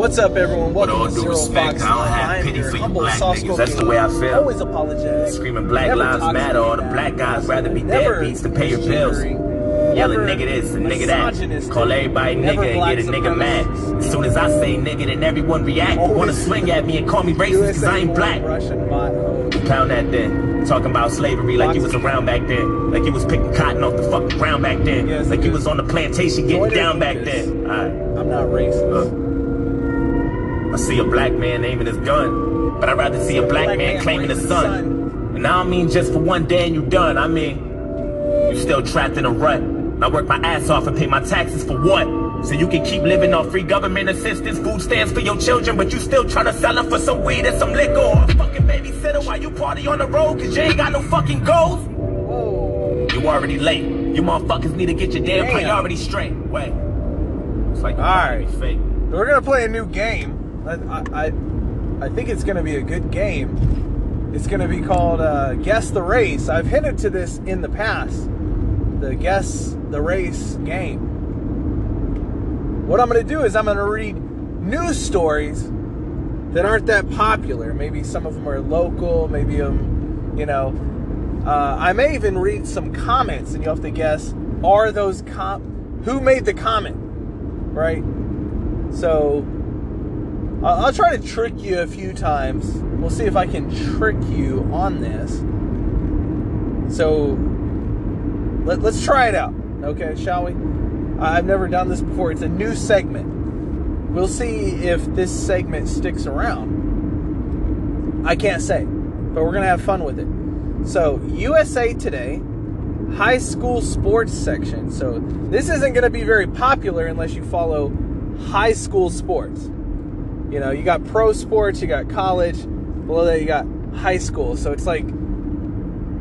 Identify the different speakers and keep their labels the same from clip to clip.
Speaker 1: What's up, everyone? Welcome
Speaker 2: all
Speaker 1: to Zero
Speaker 2: respect,
Speaker 1: Fox
Speaker 2: I don't have
Speaker 1: I'm
Speaker 2: pity
Speaker 1: your
Speaker 2: for you
Speaker 1: humble,
Speaker 2: black
Speaker 1: soft-spoken,
Speaker 2: niggas. That's the way I feel.
Speaker 1: Always apologetic.
Speaker 2: Screaming black lives matter.
Speaker 1: to
Speaker 2: All the black guys rather be
Speaker 1: Never
Speaker 2: deadbeats than pay your bills. Yelling nigga this and nigga that. Call everybody nigga and get a nigga mad. As soon as I say nigga, then everyone react.
Speaker 1: Always
Speaker 2: Wanna swing at me and call me racist cause I ain't black. Pound that then. Talking about slavery like you was around back then. Like you was picking cotton off the fucking ground back then. Like you was on the plantation getting down back then. Alright.
Speaker 1: I'm not racist.
Speaker 2: I see a black man aiming his gun, but I'd rather see a black, man claiming
Speaker 1: his
Speaker 2: son. And I don't mean just for one day and you done. I mean, you're still trapped in a rut. And I work my ass off and pay my taxes for what? So you can keep living off free government assistance, food stamps for your children, but you still try to sell them for some weed and some liquor or a fucking babysitter while you party on the road cause you ain't got no fucking goals? You already late. You motherfuckers need to get your damn
Speaker 1: Damn.
Speaker 2: priorities straight. Wait. It's like
Speaker 1: All right.
Speaker 2: fake.
Speaker 1: We're gonna play a new game. I, I, I, think it's gonna be a good game. It's gonna be called uh, Guess the Race. I've hinted to this in the past. The Guess the Race game. What I'm gonna do is I'm gonna read news stories that aren't that popular. Maybe some of them are local. Maybe um, you know, uh, I may even read some comments, and you have to guess: Are those com? Who made the comment? Right. So I'll try to trick you a few times. We'll see if I can trick you on this. So let, let's try it out, okay? Shall we? I've never done this before. It's a new segment. We'll see if this segment sticks around. I can't say, but we're gonna have fun with it. So USA Today high school sports section. So this isn't going to be very popular unless you follow high school sports. You know, you got pro sports, you got college, below that you got high school. So it's like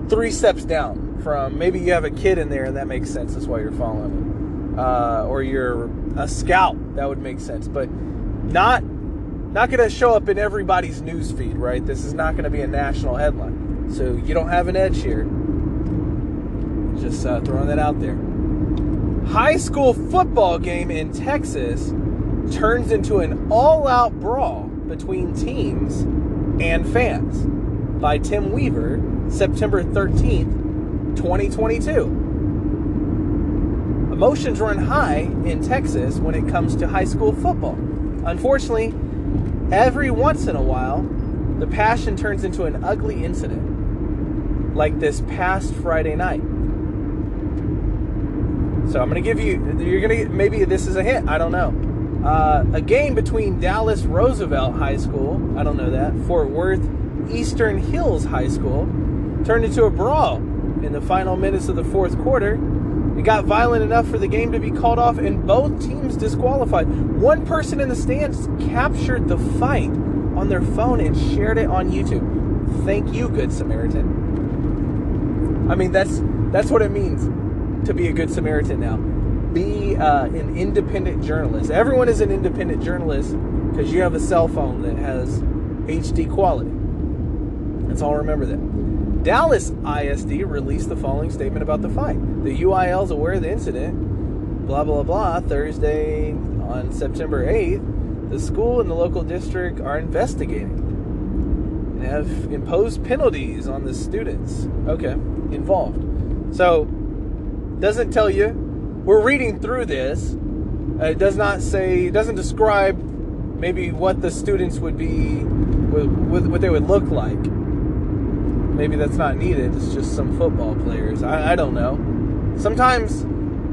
Speaker 1: three steps down from maybe you have a kid in there and that makes sense. That's why you're following it. Uh, or you're a scout, that would make sense. But not not going to show up in everybody's news feed, right? This is not going to be a national headline. So you don't have an edge here. Just uh, throwing that out there. High school football game in Texas turns into an all out brawl between teams and fans by Tim Weaver, September 13th, 2022. Emotions run high in Texas when it comes to high school football. Unfortunately, every once in a while, the passion turns into an ugly incident, like this past Friday night. So I'm gonna give you. You're gonna maybe this is a hint. I don't know. Uh, a game between Dallas Roosevelt High School. I don't know that. Fort Worth Eastern Hills High School turned into a brawl in the final minutes of the fourth quarter. It got violent enough for the game to be called off and both teams disqualified. One person in the stands captured the fight on their phone and shared it on YouTube. Thank you, Good Samaritan. I mean, that's that's what it means to be a good Samaritan now. Be uh, an independent journalist. Everyone is an independent journalist because you have a cell phone that has HD quality. Let's all remember that. Dallas ISD released the following statement about the fight. The UIL is aware of the incident. Blah, blah, blah. Thursday on September 8th, the school and the local district are investigating and have imposed penalties on the students. Okay, involved. So, doesn't tell you. We're reading through this. Uh, it does not say, it doesn't describe maybe what the students would be, what, what they would look like. Maybe that's not needed. It's just some football players. I, I don't know. Sometimes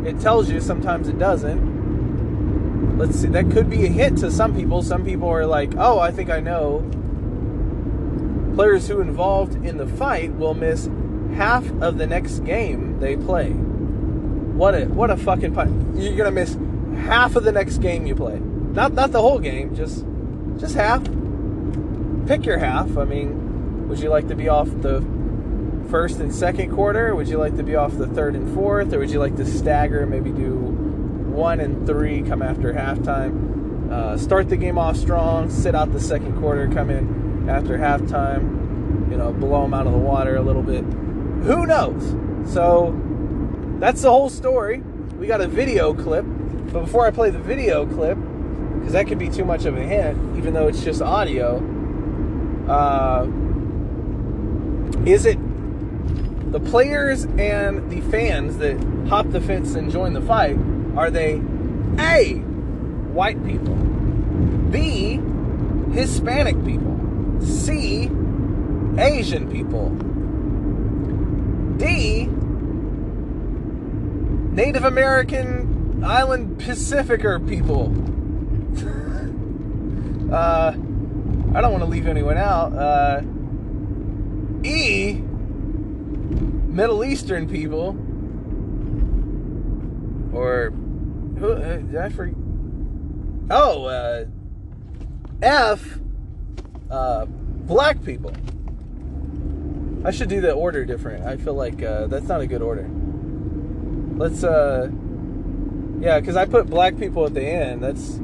Speaker 1: it tells you, sometimes it doesn't. Let's see. That could be a hint to some people. Some people are like, oh, I think I know. Players who involved in the fight will miss half of the next game they play. What a what a fucking pun. You're gonna miss half of the next game you play. Not not the whole game, just just half. Pick your half. I mean, would you like to be off the first and second quarter? Would you like to be off the third and fourth? Or would you like to stagger, maybe do one and three, come after halftime? Uh, start the game off strong, sit out the second quarter, come in after halftime, you know, blow them out of the water a little bit. Who knows? So that's the whole story. We got a video clip. But before I play the video clip, because that could be too much of a hint, even though it's just audio. Uh, is it the players and the fans that hop the fence and join the fight? Are they A, white people, B, Hispanic people, C, Asian people, D, Native American Island Pacificer people. uh, I don't want to leave anyone out. Uh, e, Middle Eastern people, or who? Uh, did I forget? Oh, uh, F, uh, black people. I should do the order different. I feel like uh, that's not a good order. Let's, uh, yeah, because I put black people at the end. That's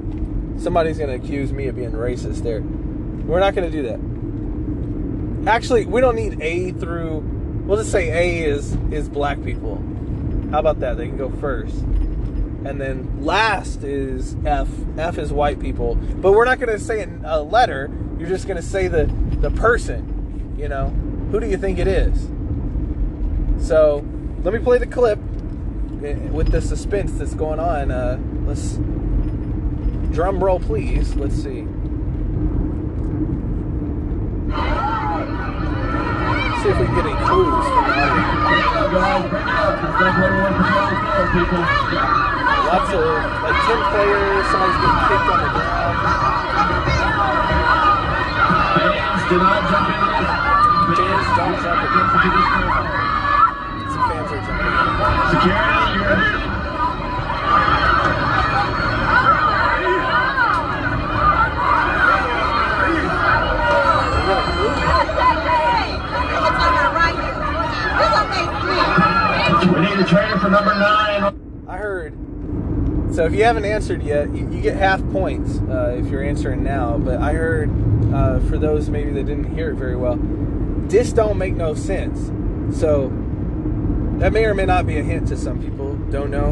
Speaker 1: somebody's gonna accuse me of being racist there. We're not gonna do that. Actually, we don't need A through. We'll just say A is is black people. How about that? They can go first. And then last is F. F is white people. But we're not to say a letter. You're just to say the the person. You know, who do you think it is? So let me play the clip with the suspense that's going on. Uh, let's drum roll, please. Let's see. See if we can get any clues. Lots of like ten players. Somebody's getting kicked on the ground.
Speaker 2: Fans do not jump.
Speaker 1: Fans don't jump. Some fans are jumping.
Speaker 2: Security. We need a trainer for number nine.
Speaker 1: I heard. So if you haven't answered yet, you, you get half points uh, if you're answering now. But I heard, uh, for those maybe that didn't hear it very well, this don't make no sense. So that may or may not be a hint to some people. Don't know.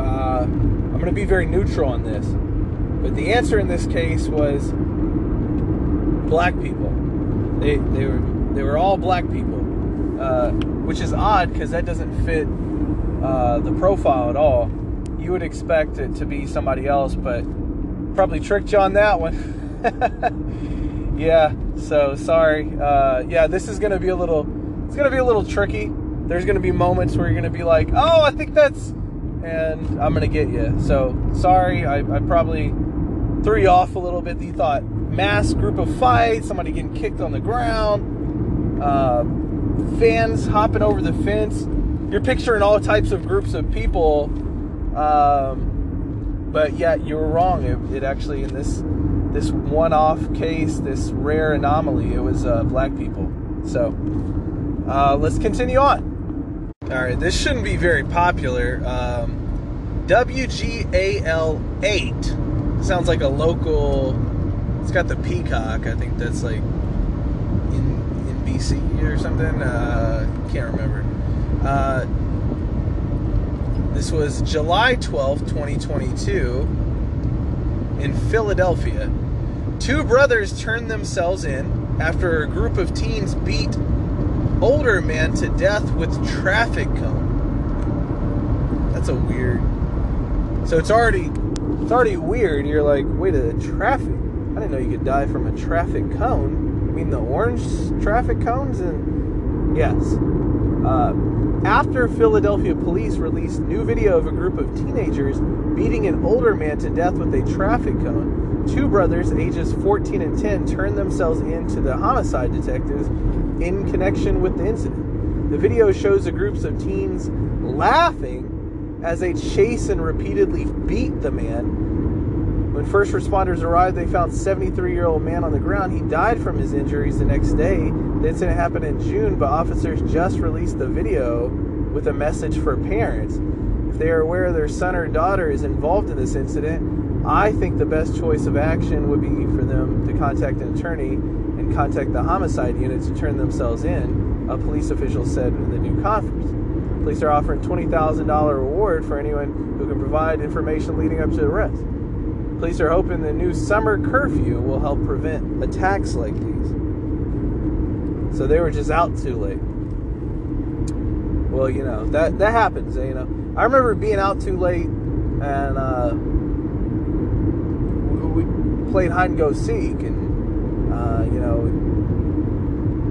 Speaker 1: Uh, I'm going to be very neutral on this. But the answer in this case was black people. They they were they were all black people, uh, which is odd because that doesn't fit uh, the profile at all. You would expect it to be somebody else, but probably tricked you on that one. yeah. So sorry. Uh, yeah, this is gonna be a little. It's gonna be a little tricky. There's gonna be moments where you're gonna be like, "Oh, I think that's," and I'm gonna get you. So sorry. I, I probably threw you off a little bit. You thought mass group of fight, somebody getting kicked on the ground, uh, fans hopping over the fence. You're picturing all types of groups of people, um, but yeah, you were wrong. It, it actually in this this one-off case, this rare anomaly, it was uh, black people. So uh, let's continue on. All right, this shouldn't be very popular. Um, WGAL eight sounds like a local. It's got the peacock. I think that's like in in BC or something. Uh, can't remember. Uh, this was July twelfth, 2022, in Philadelphia. Two brothers turned themselves in after a group of teens beat older man to death with traffic cone. That's a weird. So it's already it's already weird. You're like, wait a traffic. I didn't know you could die from a traffic cone. You mean the orange traffic cones? And yes. Uh, after Philadelphia police released new video of a group of teenagers beating an older man to death with a traffic cone, two brothers, ages 14 and 10, turned themselves in to the homicide detectives in connection with the incident. The video shows the groups of teens laughing as they chase and repeatedly beat the man. When first responders arrived, they found 73 year old man on the ground. He died from his injuries the next day. The incident happened in June, but officers just released the video with a message for parents. If they are aware their son or daughter is involved in this incident, I think the best choice of action would be for them to contact an attorney contact the homicide unit to turn themselves in, a police official said in the new conference. Police are offering $20,000 reward for anyone who can provide information leading up to the arrest. Police are hoping the new summer curfew will help prevent attacks like these. So they were just out too late. Well, you know that that happens. You know, I remember being out too late, and uh, we, we played hide and go seek, and uh, you know,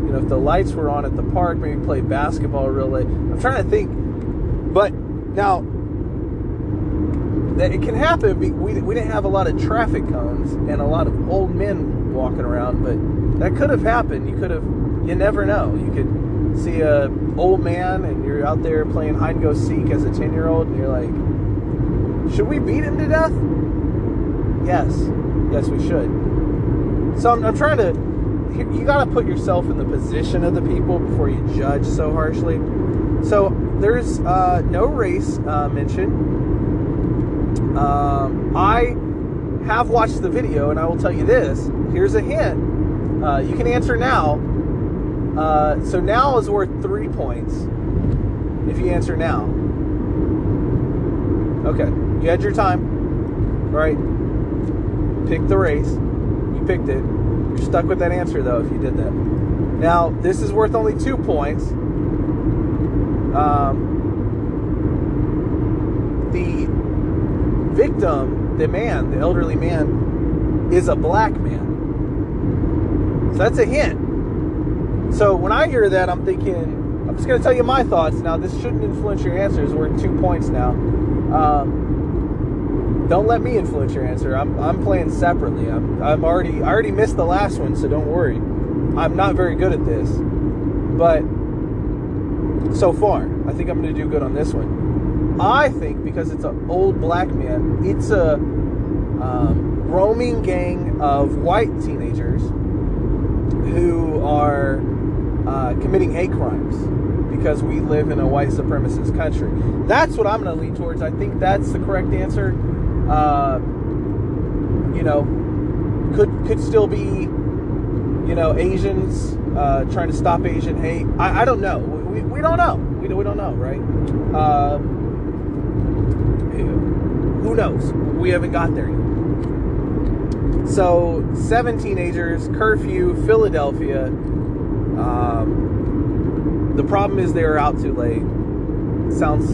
Speaker 1: you know if the lights were on at the park, maybe play basketball real late. I'm trying to think, but now that it can happen. We, we, we didn't have a lot of traffic cones and a lot of old men walking around, but that could have happened. You could have, you never know. You could see a old man and you're out there playing hide and go seek as a 10 year old and you're like, should we beat him to death? Yes. Yes, we should. So I'm, I'm trying to, you got to put yourself in the position of the people before you judge so harshly. So there's uh, no race uh, mentioned. Um, I have watched the video, and I will tell you this. Here's a hint. Uh, you can answer now. Uh, so now is worth three points if you answer now. Okay, you had your time. All right. Pick the race. Picked it. You're stuck with that answer though if you did that. Now this is worth only two points. Um, the victim, the man, the elderly man, is a black man. So that's a hint. So when I hear that, I'm thinking, I'm just going to tell you my thoughts. Now, this shouldn't influence your answers. We're at two points now. Um, don't let me influence your answer. I'm, I'm playing separately. I'm, I'm already, I already missed the last one, so don't worry. I'm not very good at this, but so far, I think I'm going to do good on this one. I think because it's an old black man, it's a um, roaming gang of white teenagers who are uh, committing hate crimes because we live in a white supremacist country. That's what I'm going to lean towards. I think that's the correct answer. Uh, you know, could could still be, you know, Asians uh, trying to stop Asian hate. I, I don't know. We, we don't know. We, we don't know, right? Um, who knows? We haven't got there yet. So, seven teenagers, curfew, Philadelphia. Um, the problem is they were out too late. Sounds,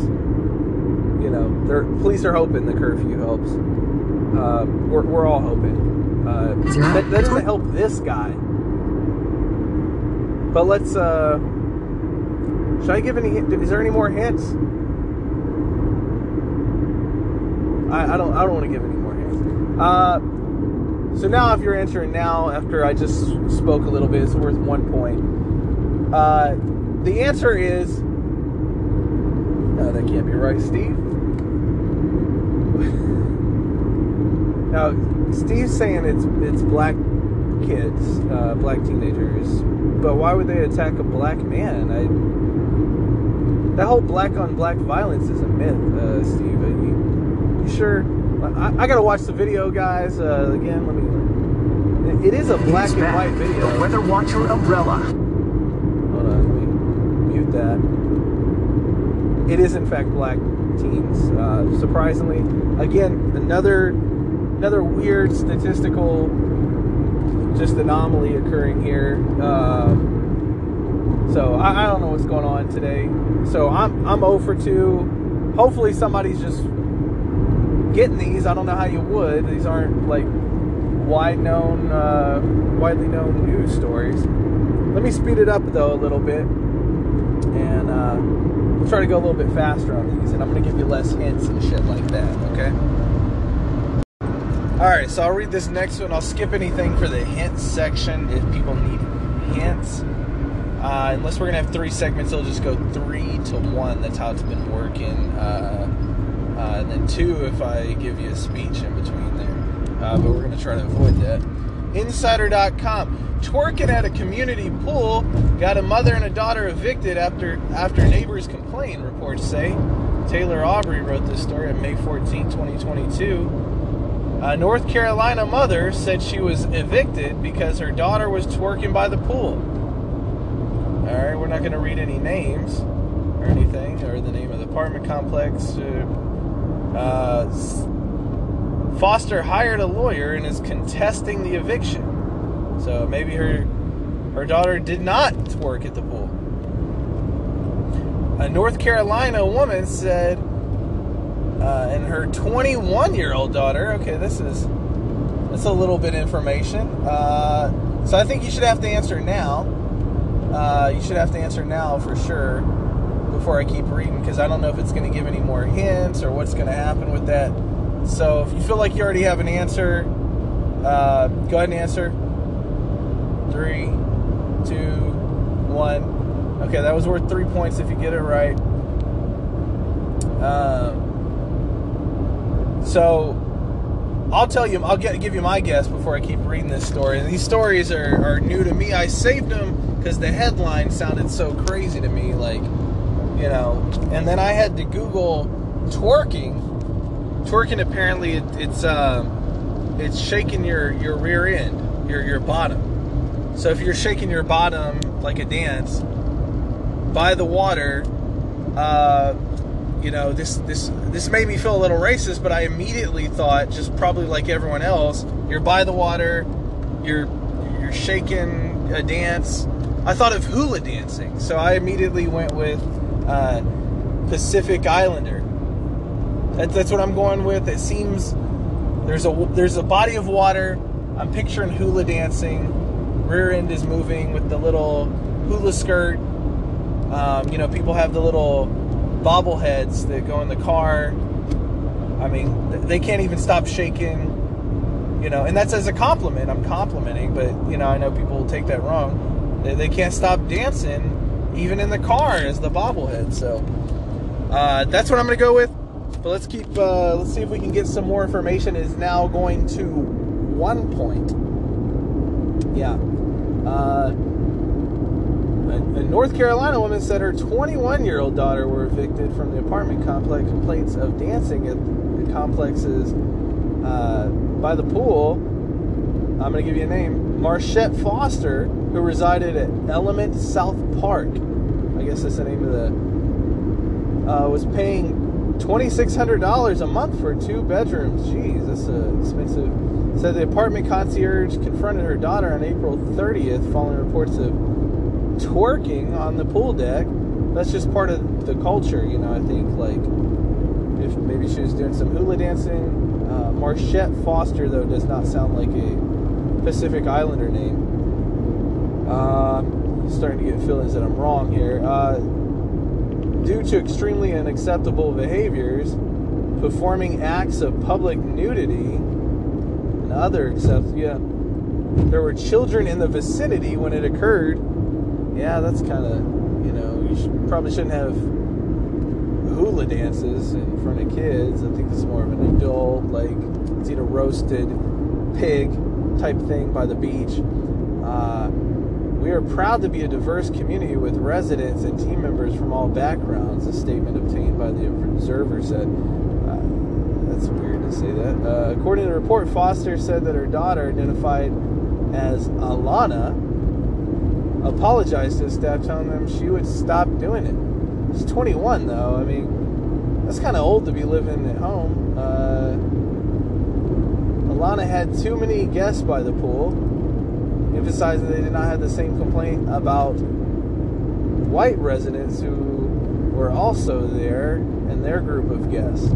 Speaker 1: know, they're, police are hoping the curfew helps. Uh, we're, we're all hoping. Uh, that, that doesn't help this guy. But let's. Uh, should I give any? Is there any more hints? I, I don't. I don't want to give any more hints. Uh, so now, if you're answering now, after I just spoke a little bit, it's worth one point. Uh, the answer is. No, that can't be right, Steve. Now, Steve's saying it's it's black kids, uh, black teenagers, but why would they attack a black man? I that whole black on black violence is a myth, uh, Steve. You, you sure? I, I, gotta watch the video, guys. Uh, again, let me. It is a black and white video.
Speaker 2: The Weather Watcher umbrella.
Speaker 1: Hold on, let me mute that. It is in fact black teens. Uh, surprisingly, again, another another weird statistical just anomaly occurring here. Uh, so I, I, don't know what's going on today. So I'm I'm 0 for 2. Hopefully somebody's just getting these. I don't know how you would. These aren't like wide known, uh, widely known news stories. Let me speed it up though a little bit, and uh, we'll try to go a little bit faster on these. And I'm gonna give you less hints and shit like that. Okay. All right, so I'll read this next one. I'll skip anything for the hints section if people need hints. Uh, unless we're gonna have three segments, it'll just go three to one. That's how it's been working. Uh, uh, and then two if I give you a speech in between there. Uh, but we're gonna try to avoid that. Insider.com: Twerking at a community pool got a mother and a daughter evicted after after neighbors complained. Reports say. Taylor Aubrey wrote this story on May 14, 2022. A North Carolina mother said she was evicted because her daughter was twerking by the pool. All right, we're not going to read any names or anything, or the name of the apartment complex. Uh, Foster hired a lawyer and is contesting the eviction. So maybe her her daughter did not work at the pool. A North Carolina woman said, uh, and her 21 year old daughter. Okay, this is that's a little bit information. Uh, so I think you should have to answer now. Uh, you should have to answer now for sure before I keep reading because I don't know if it's going to give any more hints or what's going to happen with that. So if you feel like you already have an answer, uh, go ahead and answer. Three, two, one. Okay, that was worth three points if you get it right. Um, so I'll tell you, I'll get, give you my guess before I keep reading this story. And these stories are, are new to me. I saved them because the headline sounded so crazy to me, like, you know. And then I had to Google twerking. Twerking apparently it, it's uh, it's shaking your your rear end, your your bottom. So if you're shaking your bottom like a dance by the water, uh, you know this this this made me feel a little racist, but I immediately thought, just probably like everyone else, you're by the water, you're you're shaking a dance. I thought of hula dancing, so I immediately went with uh, Pacific Islander. That, that's what I'm going with. It seems there's a there's a body of water. I'm picturing hula dancing. Rear end is moving with the little hula skirt. Um, you know, people have the little bobbleheads that go in the car. I mean, they can't even stop shaking. You know, and that's as a compliment. I'm complimenting, but you know, I know people will take that wrong. They, they can't stop dancing, even in the car, as the bobblehead. So uh, that's what I'm to go with. But let's keep. Uh, let's see if we can get some more information. Is now going to one point. Yeah. Uh, a, a North Carolina woman said her 21 year old daughter were evicted from the apartment complex. Complaints of dancing at the complexes uh, by the pool. I'm going to give you a name Marchette Foster, who resided at Element South Park. I guess that's the name of the. Uh, was paying $2,600 a month for two bedrooms. Jeez, that's uh, expensive. Said the apartment concierge confronted her daughter on April 30th following reports of twerking on the pool deck. That's just part of the culture, you know. I think like if maybe she was doing some hula dancing. Uh, Marchette Foster, though, does not sound like a Pacific Islander name. Uh, starting to get feelings that I'm wrong here. Uh, due to extremely unacceptable behaviors, performing acts of public nudity, and other accept yeah. There were children in the vicinity when it occurred. Yeah, that's kind of you know you probably shouldn't have hula dances in front of kids. I think this is more of an adult, like it's a roasted pig type thing by the beach. Uh, we are proud to be a diverse community with residents and team members from all backgrounds, a statement obtained by the Observer said. Uh, that's weird to say that. Uh, according to the report, Foster said that her daughter, identified as Alana, apologized to staff, telling them she would stop doing it. She's 21, though. I mean, that's kind of old to be living at home. Uh, Alana had too many guests by the pool emphasized that they did not have the same complaint about white residents who were also there and their group of guests.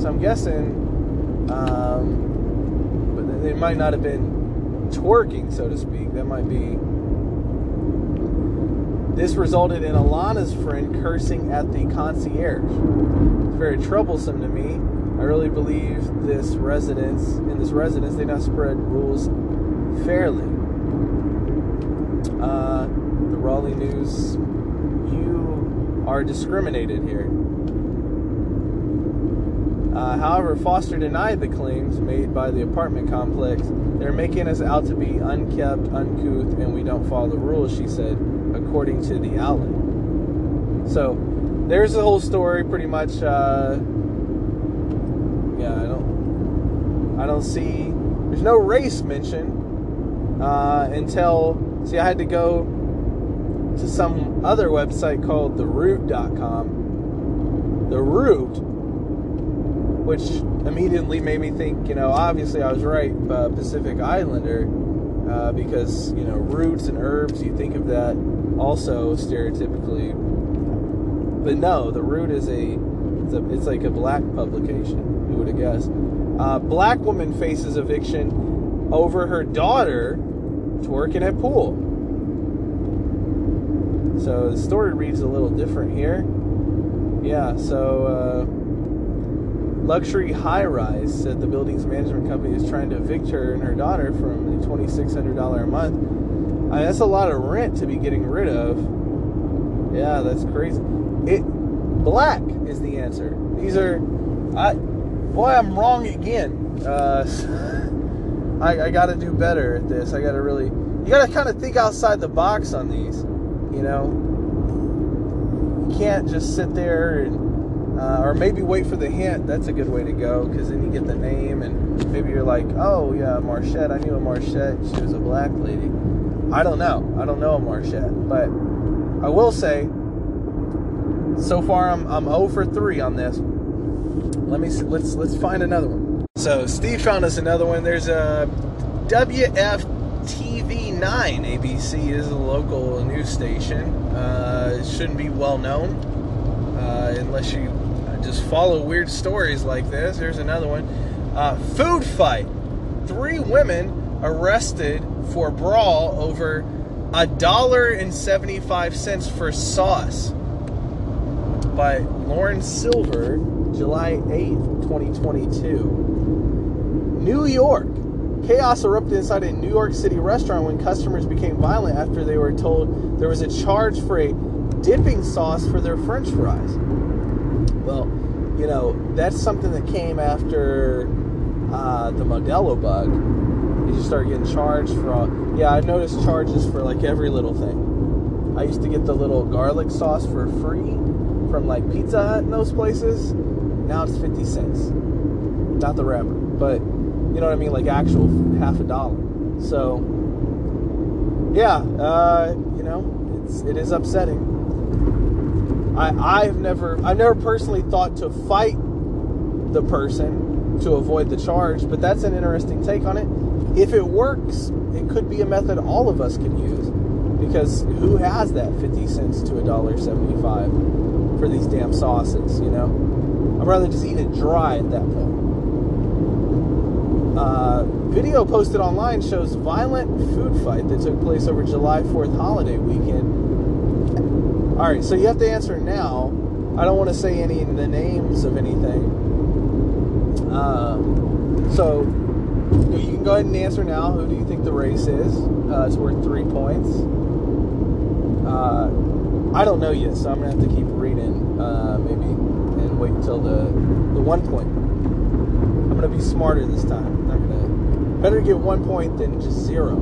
Speaker 1: So I'm guessing, um, but they might not have been twerking, so to speak. That might be. This resulted in Alana's friend cursing at the concierge. It's very troublesome to me. I really believe this residence in this residence they not spread rules fairly uh, the Raleigh News, you are discriminated here. Uh, however, Foster denied the claims made by the apartment complex. They're making us out to be unkept, uncouth, and we don't follow the rules, she said, according to the outlet. So, there's the whole story, pretty much. Uh, yeah, I don't, I don't see. There's no race mentioned uh, until See, I had to go to some other website called theroot.com. The Root which immediately made me think, you know, obviously I was right, uh, Pacific Islander, uh, because, you know, roots and herbs, you think of that also stereotypically. But no, the root is a, it's, a, it's like a black publication, who would have guessed. Uh, black woman faces eviction over her daughter twerking at pool. So the story reads a little different here. Yeah, so uh, luxury high rise said the building's management company is trying to evict her and her daughter from $2,600 a month. I mean, that's a lot of rent to be getting rid of. Yeah, that's crazy. It black is the answer. These are, I, boy, I'm wrong again. Uh, I, I got to do better at this. I got to really, you got to kind of think outside the box on these. You know, you can't just sit there and, uh, or maybe wait for the hint. That's a good way to go because then you get the name and maybe you're like, oh yeah, Marchette. I knew a Marchette. She was a black lady. I don't know. I don't know a Marchette, but I will say, so far I'm I'm 0 for 3 on this. Let me see, let's let's find another one. So Steve found us another one. There's a WFTV9. ABC is a local news station. Uh, it shouldn't be well known uh, unless you just follow weird stories like this. Here's another one. Uh, food fight. Three women arrested for brawl over a dollar and 75 cents for sauce by Lauren Silver, July 8th, 2022. New York. Chaos erupted inside a New York City restaurant when customers became violent after they were told there was a charge for a dipping sauce for their french fries. Well, you know, that's something that came after uh, the Modelo bug. You start getting charged for all. Yeah, I noticed charges for like every little thing. I used to get the little garlic sauce for free from like Pizza Hut and those places. Now it's 50 cents. Not the wrapper, but you know what I mean? Like actual half a dollar. So, yeah, uh, you know, it's, it is upsetting. I, I've never, I've never personally thought to fight the person to avoid the charge, but that's an interesting take on it. If it works, it could be a method all of us can use because who has that 50 cents to a dollar 75 for these damn sauces, you know? I'd rather just eat it dry at that point. Uh, video posted online shows violent food fight that took place over July 4th holiday weekend. All right, so you have to answer now. I don't want to say any the names of anything. Uh, so you can go ahead and answer now. Who do you think the race is? Uh, it's worth three points. Uh, I don't know yet, so I'm gonna have to keep reading, uh, maybe, and wait until the the one point. I'm gonna be smarter this time. I'm not gonna better get one point than just zero.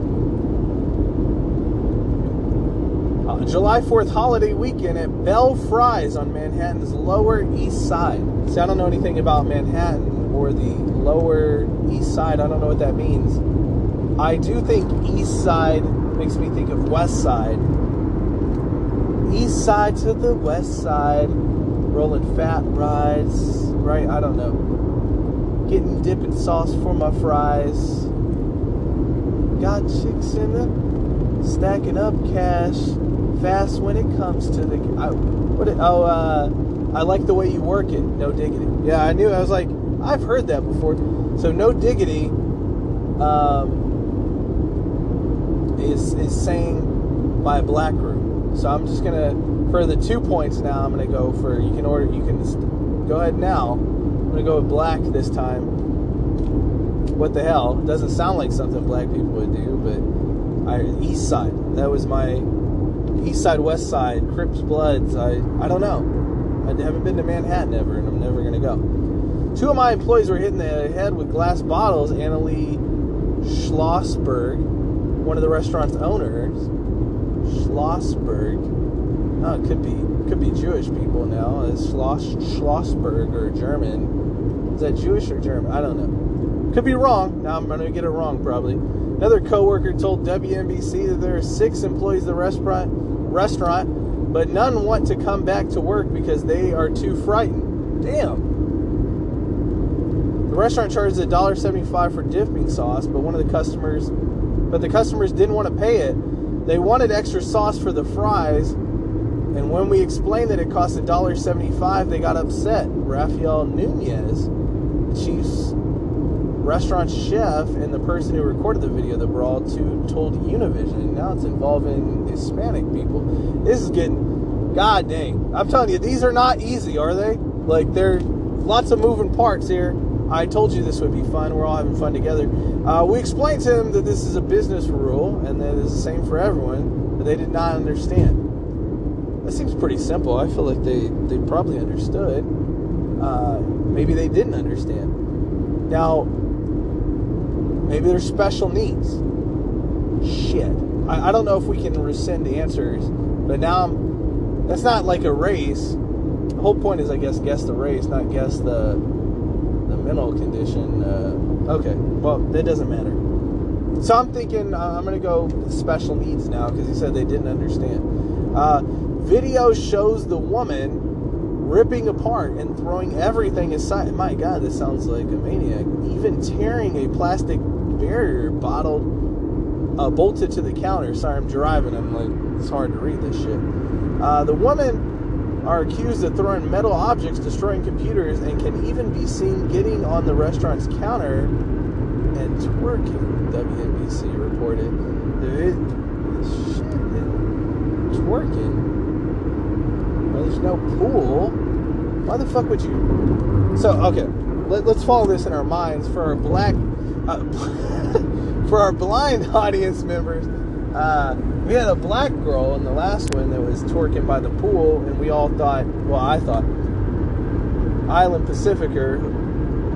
Speaker 1: July 4th holiday weekend at Bell Fries on Manhattan's Lower East Side. See, I don't know anything about Manhattan or the Lower East Side. I don't know what that means. I do think East Side makes me think of West Side. East Side to the West Side, rolling fat rides, right? I don't know. Getting dipping sauce for my fries. Got chicks in the stacking up cash fast when it comes to the. I, what? It, oh, uh, I like the way you work it. No diggity. Yeah, I knew. I was like, I've heard that before. So no diggity um, is is saying by black group. So I'm just gonna for the two points now. I'm gonna go for you can order. You can go ahead now. I'm gonna go with black this time. What the hell? It doesn't sound like something black people would do, but I East Side. That was my East Side, West Side, Crips, Bloods. I I don't know. I haven't been to Manhattan ever, and I'm never gonna go. Two of my employees were hit in the head with glass bottles. Annalie Schlossberg, one of the restaurant's owners, Schlossberg. Oh, it could be could be Jewish people now. Is Schloss Schlossberg or German? Is that Jewish or German? I don't know. Could be wrong. Now I'm gonna get it wrong probably. Another coworker told WNBC that there are six employees of the restaurant restaurant, but none want to come back to work because they are too frightened. Damn. The restaurant charges $1.75 for dipping sauce, but one of the customers, but the customers didn't want to pay it. They wanted extra sauce for the fries, and when we explained that it cost $1.75, they got upset. Rafael Nunez, the Chiefs restaurant chef and the person who recorded the video of the brawl to told Univision. Now it's involving Hispanic people. This is getting god dang. I'm telling you, these are not easy, are they? Like there are lots of moving parts here. I told you this would be fun. We're all having fun together. Uh, we explained to them that this is a business rule and that it's the same for everyone, but they did not understand. That seems pretty simple. I feel like they, they probably understood. Uh, maybe they didn't understand. Now, Maybe they're special needs. Shit. I, I don't know if we can rescind answers, but now I'm, that's not like a race. The whole point is, I guess, guess the race, not guess the the mental condition. Uh, okay, well, that doesn't matter. So I'm thinking uh, I'm gonna go special needs now because he said they didn't understand. Uh, video shows the woman ripping apart and throwing everything aside. My God, this sounds like a maniac. Even tearing a plastic barrier bottled, uh, bolted to the counter. Sorry, I'm driving. I'm like, it's hard to read this shit. Uh, the women are accused of throwing metal objects, destroying computers, and can even be seen getting on the restaurant's counter and twerking. WNBC reported. The shit, twerking. Well, there's no pool. Why the fuck would you? So okay, let, us follow this in our minds for our black uh, for our blind audience members, uh, we had a black girl in the last one that was twerking by the pool, and we all thought, well, I thought, Island Pacificer,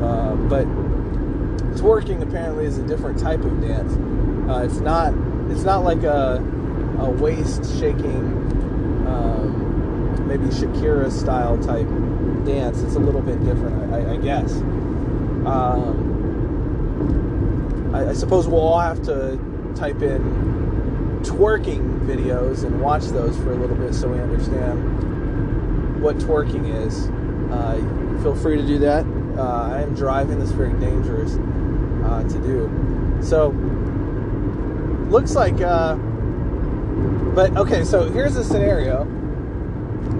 Speaker 1: uh, but twerking apparently is a different type of dance. Uh, it's not, it's not like a, a waist shaking, um, maybe Shakira style type dance. It's a little bit different, I, I guess. Um, I, I suppose we'll all have to type in twerking videos and watch those for a little bit so we understand what twerking is. Uh, feel free to do that. Uh, I am driving. This very dangerous uh, to do. So looks like. Uh, but okay, so here's the scenario.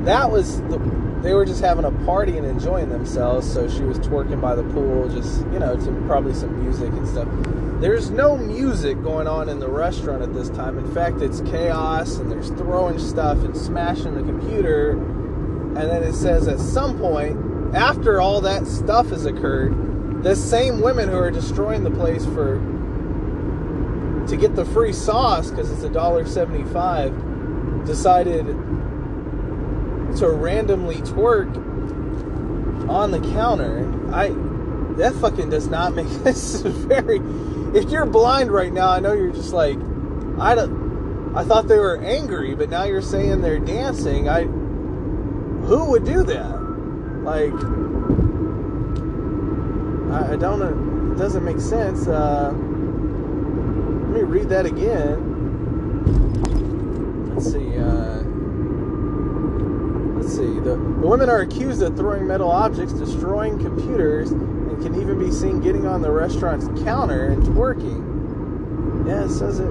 Speaker 1: That was the they were just having a party and enjoying themselves. So she was twerking by the pool, just you know, to probably some music and stuff. There's no music going on in the restaurant at this time. In fact, it's chaos and there's throwing stuff and smashing the computer. And then it says at some point, after all that stuff has occurred, the same women who are destroying the place for to get the free sauce because it's a dollar seventy-five decided to randomly twerk on the counter. I that fucking does not make this very if you're blind right now, I know you're just like I don't I thought they were angry, but now you're saying they're dancing. I who would do that? Like I, I don't know it doesn't make sense. Uh, let me read that again. Let's see. Uh, let's see. The, the women are accused of throwing metal objects, destroying computers, and can even be seen getting on the restaurant's counter and twerking. Yeah, it says it.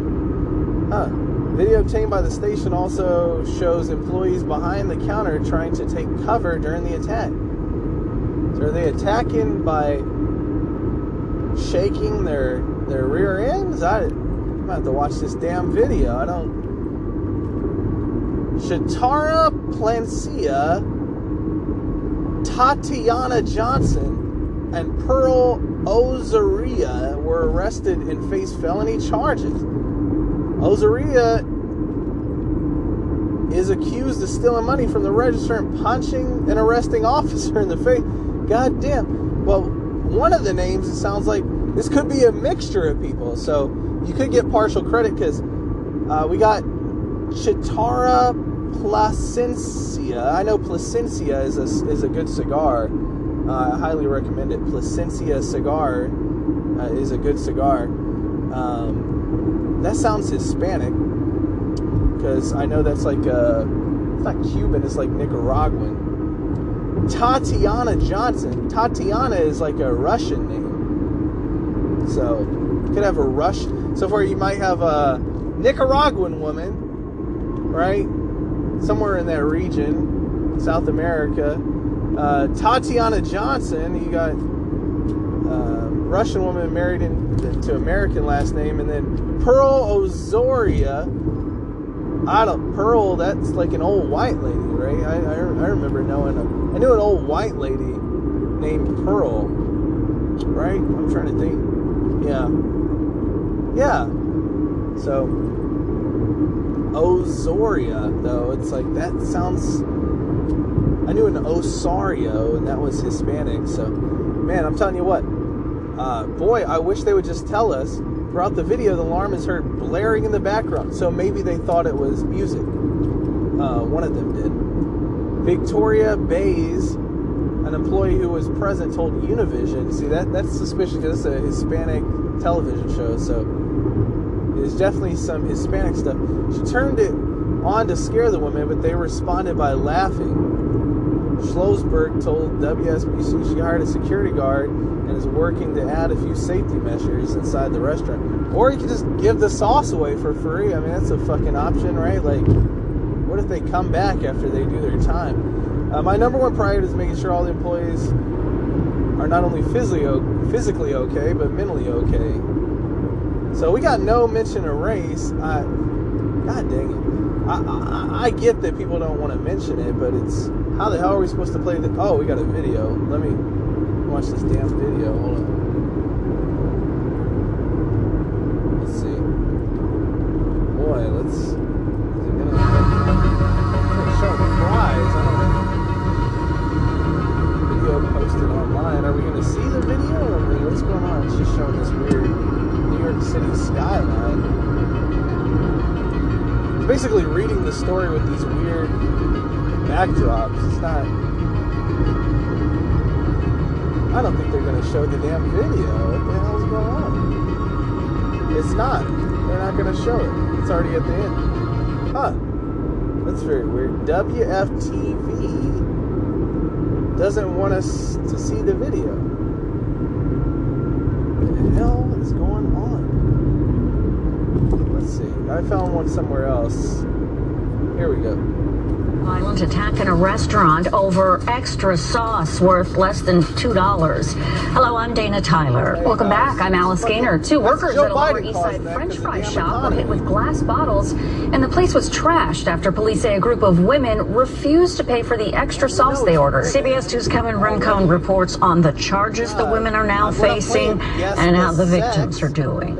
Speaker 1: Huh. Video obtained by the station also shows employees behind the counter trying to take cover during the attack. So are they attacking by shaking their their rear ends? I, I'm have to watch this damn video. I don't. Shatara Plasencia, Tatiana Johnson, and Pearl Ozaria were arrested and face felony charges. Ozaria is accused of stealing money from the register and punching an arresting officer in the face. God damn. Well, one of the names, it sounds like this could be a mixture of people. So you could get partial credit because uh, we got Chitara Plasencia. I know Plasencia is a, is a good cigar. Uh, I highly recommend it. Plasencia cigar uh, is a good cigar. Um, that sounds Hispanic because I know that's like a, it's not Cuban, it's like Nicaraguan. Tatiana Johnson. Tatiana is like a Russian name. So could have a rush. So far, you might have a Nicaraguan woman, right? Somewhere in that region, South America. Uh, Tatiana Johnson. You got uh, Russian woman married in, to American last name, and then Pearl Ozoria. I don't Pearl. That's like an old white lady, right? I, I, I remember knowing. A, I knew an old white lady named Pearl, right? I'm trying to think. Yeah, yeah. So Osoria, though, it's like that sounds. I knew an Osario, and that was Hispanic. So, man, I'm telling you what. Uh, boy, I wish they would just tell us throughout the video, the alarm is heard blaring in the background. So maybe they thought it was music. Uh, one of them did. Victoria Bays, an employee who was present, told Univision. See that that's suspicious because it's a Hispanic television show, so there's definitely some Hispanic stuff. She turned it on to scare the women, but they responded by laughing. Schlossberg told WSBC she hired a security guard and is working to add a few safety measures inside the restaurant. Or you could just give the sauce away for free. I mean, that's a fucking option, right? Like, what if they come back after they do their time? Uh, my number one priority is making sure all the employees are not only physically physically okay, but mentally okay. So we got no mention of race. I, God dang it. I, I, I get that people don't want to mention it, but it's how the hell are we supposed to play the? Oh, we got a video. Let me watch this damn video. Hold on. Don't think they're going to show the damn video. What the hell's going on? It's not. They're not going to show it. It's already at the end. Huh. That's very weird. WFTV doesn't want us to see the video. What the hell is going on? Let's see. I found one somewhere else. Here we go.
Speaker 3: Violent attack in a restaurant over extra sauce worth less than $2. Hello, I'm Dana Tyler. Welcome back. I'm Alice Gainer. Two workers at a Lower East Side French fry shop were hit with glass bottles, and the place was trashed after police say a group of women refused to pay for the extra sauce they ordered. CBS 2's Kevin Rincon reports on the charges the women are now facing and how the victims are doing.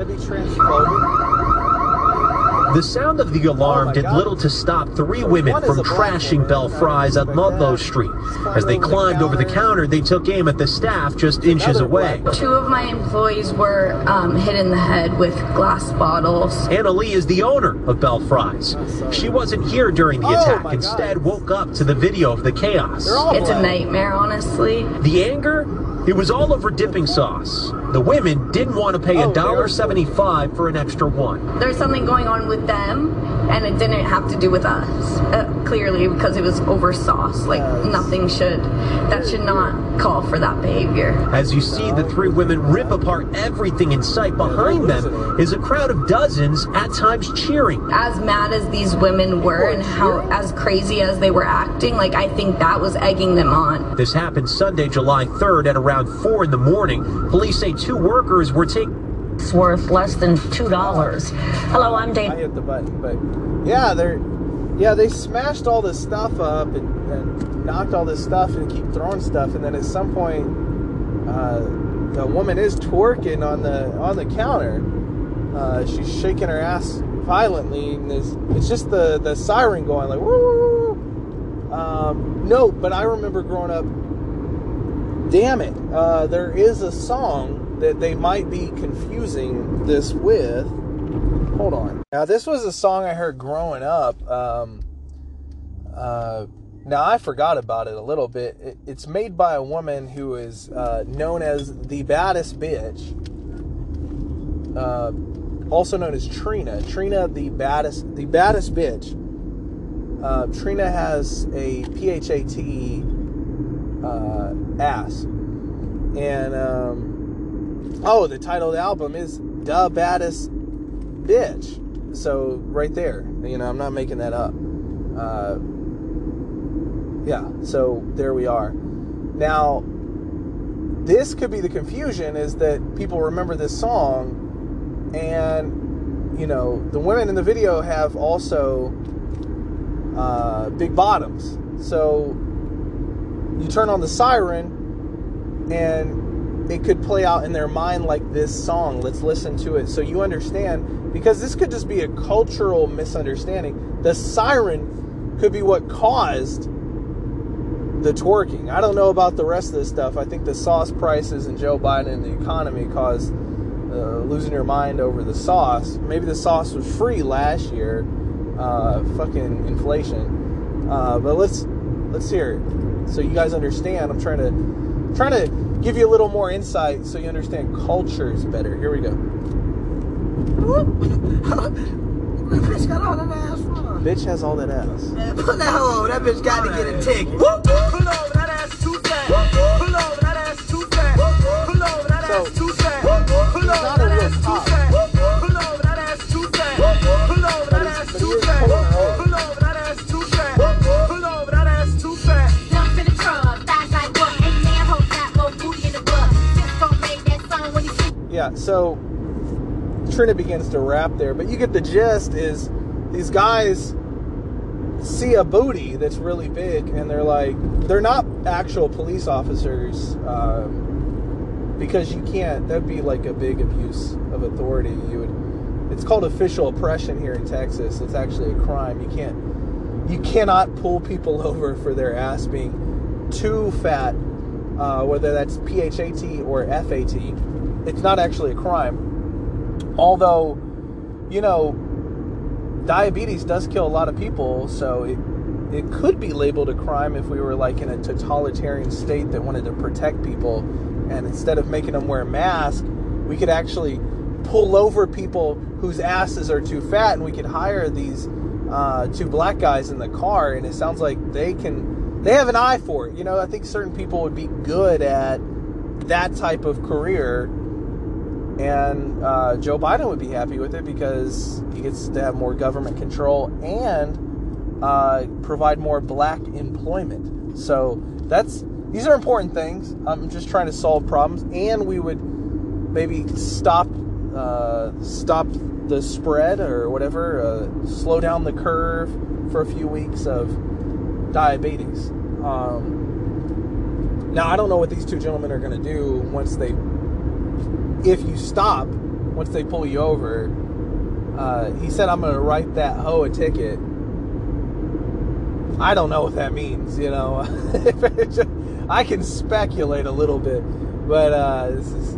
Speaker 4: The sound of the alarm did little to stop three women from trashing Bel Fries at Ludlow Street. As they climbed over the counter, they took aim at the staff just inches away.
Speaker 5: Two of my employees were um, hit in the head with glass bottles.
Speaker 4: Anna Lee is the owner of Bel Fries. She wasn't here during the attack, instead woke up to the video of the chaos.
Speaker 5: It's a nightmare, honestly.
Speaker 4: The anger? It was all over dipping sauce. The women didn't want to pay a dollar seventy-five for an extra one.
Speaker 5: There's something going on with them, and it didn't have to do with us. Uh, clearly, because it was over sauce. Like nothing should. That should not call for that behavior.
Speaker 4: As you see the three women rip apart everything in sight, behind them is a crowd of dozens, at times cheering.
Speaker 5: As mad as these women were, and how as crazy as they were acting, like I think that was egging them on.
Speaker 4: This happened Sunday, July 3rd at around 4 in the morning. Police say two workers were taken.
Speaker 3: It's worth less than $2. Hello, I'm Dave.
Speaker 1: I hit the button, but yeah, they're yeah they smashed all this stuff up and, and knocked all this stuff and keep throwing stuff, and then at some point, uh, the woman is twerking on the on the counter. Uh, she's shaking her ass violently, and there's, it's just the the siren going like woo. Um, no, but I remember growing up. Damn it! Uh, there is a song that they might be confusing this with. Hold on. Now, this was a song I heard growing up. Um, uh, now, I forgot about it a little bit. It, it's made by a woman who is uh, known as the baddest bitch, uh, also known as Trina. Trina, the baddest, the baddest bitch. Uh, Trina has a PHAT uh, ass, and um, Oh, the title of the album is "Da Baddest Bitch." So right there, you know, I'm not making that up. Uh, yeah, so there we are. Now, this could be the confusion is that people remember this song and you know the women in the video have also uh, big bottoms so you turn on the siren and it could play out in their mind like this song let's listen to it so you understand because this could just be a cultural misunderstanding the siren could be what caused the twerking. I don't know about the rest of this stuff. I think the sauce prices and Joe Biden and the economy caused uh, losing your mind over the sauce. Maybe the sauce was free last year. Uh, fucking inflation. Uh, but let's let's hear it so you guys understand. I'm trying to trying to give you a little more insight so you understand cultures better. Here we go.
Speaker 6: bitch got all that ass from?
Speaker 1: Bitch has all that ass.
Speaker 6: Man, pull that hoe. That bitch got to get a ticket. Pull over that ass too fat. Pull over that ass too fat. Pull over that ass too fat. Pull over that ass too fat. Pull over that ass too fat. Pull over that ass too fat.
Speaker 1: Yeah, so Trina begins to rap there, but you get the gist is these guys see a booty that's really big and they're like they're not actual police officers um, because you can't that'd be like a big abuse of authority. You would it's called official oppression here in texas. It's actually a crime. You can't you cannot pull people over for their ass being too fat uh, whether that's phat or fat it's not actually a crime. Although you know diabetes does kill a lot of people, so it it could be labeled a crime if we were like in a totalitarian state that wanted to protect people, and instead of making them wear masks, we could actually pull over people whose asses are too fat, and we could hire these uh, two black guys in the car, and it sounds like they can they have an eye for it. You know, I think certain people would be good at that type of career and uh, Joe Biden would be happy with it because he gets to have more government control and uh, provide more black employment. So that's these are important things. I'm just trying to solve problems, and we would maybe stop uh, stop the spread or whatever, uh, slow down the curve for a few weeks of diabetes. Um, now I don't know what these two gentlemen are going to do once they if you stop once they pull you over, uh, he said, I'm going to write that hoe a ticket. I don't know what that means, you know. I can speculate a little bit, but uh, this is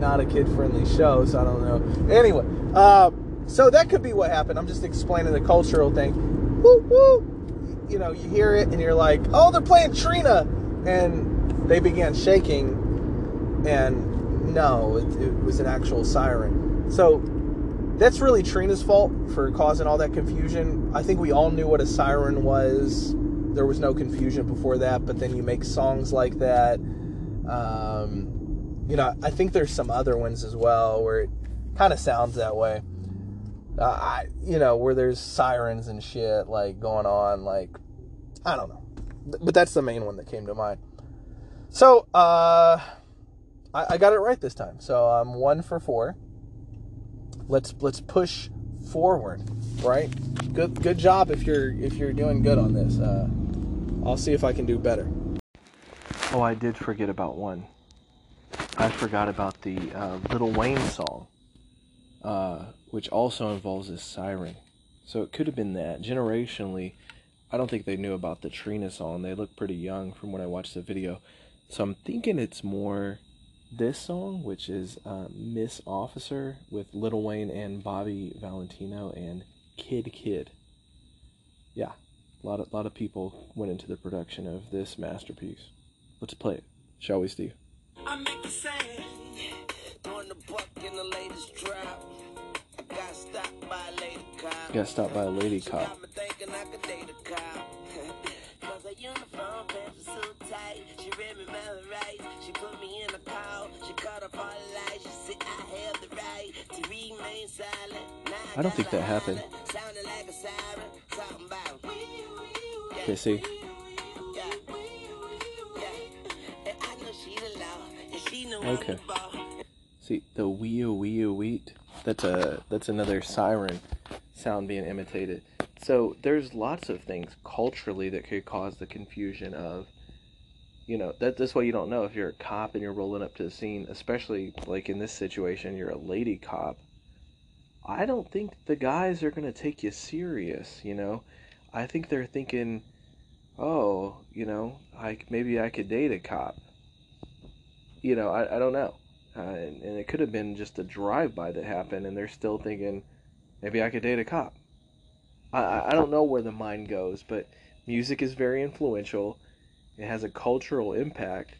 Speaker 1: not a kid friendly show, so I don't know. Anyway, uh, so that could be what happened. I'm just explaining the cultural thing. Woo, woo. You know, you hear it and you're like, oh, they're playing Trina. And they began shaking and no, it, it was an actual siren. So that's really Trina's fault for causing all that confusion. I think we all knew what a siren was. There was no confusion before that, but then you make songs like that. Um, you know, I think there's some other ones as well where it kind of sounds that way. Uh, I, you know, where there's sirens and shit like going on, like I don't know, but that's the main one that came to mind. So, uh, I, I got it right this time. So I'm one for four. Let's let's push forward, right? Good good job if you're if you're doing good on this. Uh, I'll see if I can do better. Oh, I did forget about one. I forgot about the uh, Lil Wayne song, uh, which also involves a siren. So it could have been that. Generationally, I don't think they knew about the Trina song. They look pretty young from when I watched the video. So I'm thinking it's more this song, which is uh, Miss Officer with Lil Wayne and Bobby Valentino and Kidd Kidd. Yeah, a lot of, lot of people went into the production of this masterpiece. Let's play it, shall we, Steve? I make the same. Doing the buck in the latest drop. Got stopped by a lady cop. Got stopped by a lady cop. Uniform pants were so tight. She read me my rights. She put me in a pile. She cut all lights. She said I have the right to remain silent. I don't think that happened. Okay, see. Okay. See the wee wee wheat. That's a that's another siren sound being imitated. So there's lots of things culturally that could cause the confusion of, you know, that that's why you don't know if you're a cop and you're rolling up to the scene, especially like in this situation, you're a lady cop. I don't think the guys are gonna take you serious. You know, I think they're thinking, oh, you know, like maybe I could date a cop. You know, I I don't know. Uh, and, and it could have been just a drive-by that happened, and they're still thinking, maybe I could date a cop I, I don't know where the mind goes, but music is very influential. It has a cultural impact.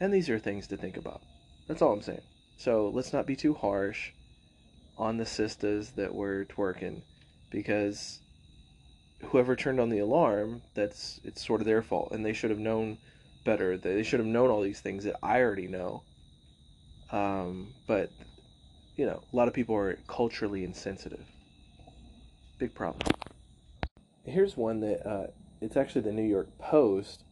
Speaker 1: And these are things to think about. That's all I'm saying. So let's not be too harsh on the sisters that were twerking because whoever turned on the alarm, that's it's sort of their fault and they should have known better. They should have known all these things that I already know. Um, but you know, a lot of people are culturally insensitive big problem. Here's one that uh, it's actually the New York Post.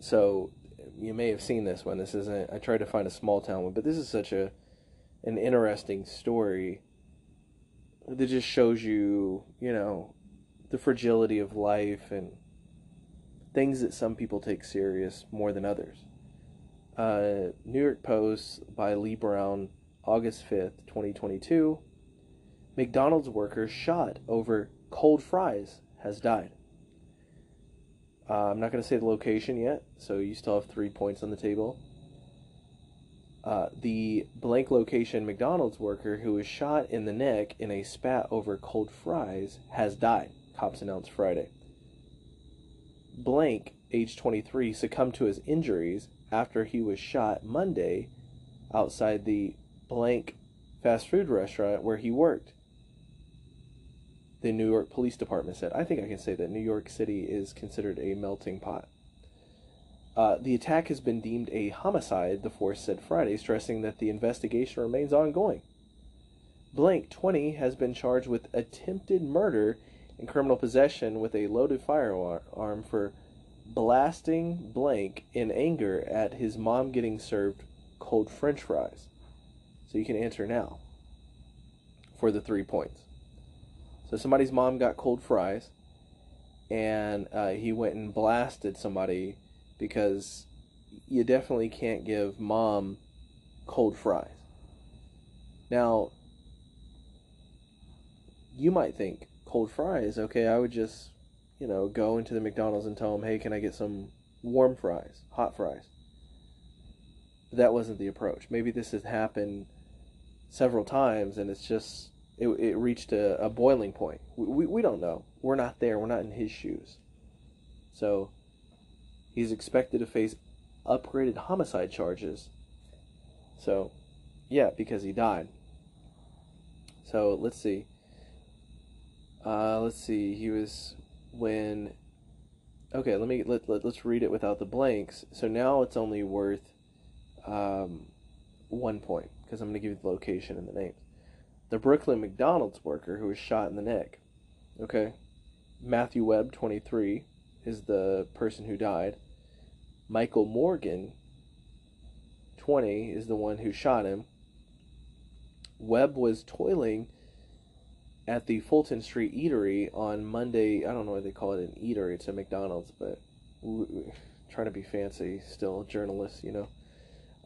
Speaker 1: So you may have seen this one. This isn't. I tried to find a small town one, but this is such a an interesting story that just shows you, you know, the fragility of life and things that some people take serious more than others. Uh, New York Post by Lee Brown, August 5th, 2022. McDonald's worker shot over cold fries has died. Uh, I'm not going to say the location yet, so you still have three points on the table. Uh, the blank location McDonald's worker who was shot in the neck in a spat over cold fries has died, cops announced Friday. Blank, age 23, succumbed to his injuries after he was shot Monday outside the blank fast food restaurant where he worked the New York Police Department said. I think I can say that New York City is considered a melting pot. Uh, the attack has been deemed a homicide, the force said Friday, stressing that the investigation remains ongoing. Blank, 20, has been charged with attempted murder and criminal possession with a loaded firearm for blasting Blank in anger at his mom getting served cold french fries. So you can answer now for the three points. So somebody's mom got cold fries, and uh, he went and blasted somebody because you definitely can't give mom cold fries. Now, you might think cold fries. Okay, I would just, you know, go into the McDonald's and tell them, "Hey, can I get some warm fries, hot fries?" But that wasn't the approach. Maybe this has happened several times, and it's just it, it reached a, a boiling point. We, we, we don't know. We're not there. We're not in his shoes. So he's expected to face upgraded homicide charges. So, yeah, because he died. So let's see. Uh, let's see. He was when. Okay, let me let, let let's read it without the blanks. So now it's only worth um, one point because I'm going to give you the location and the names the Brooklyn McDonald's worker who was shot in the neck. Okay. Matthew Webb, 23, is the person who died. Michael Morgan, 20, is the one who shot him. Webb was toiling at the Fulton Street Eatery on Monday. I don't know why they call it an eatery. It's a McDonald's, but trying to be fancy still, journalists, you know.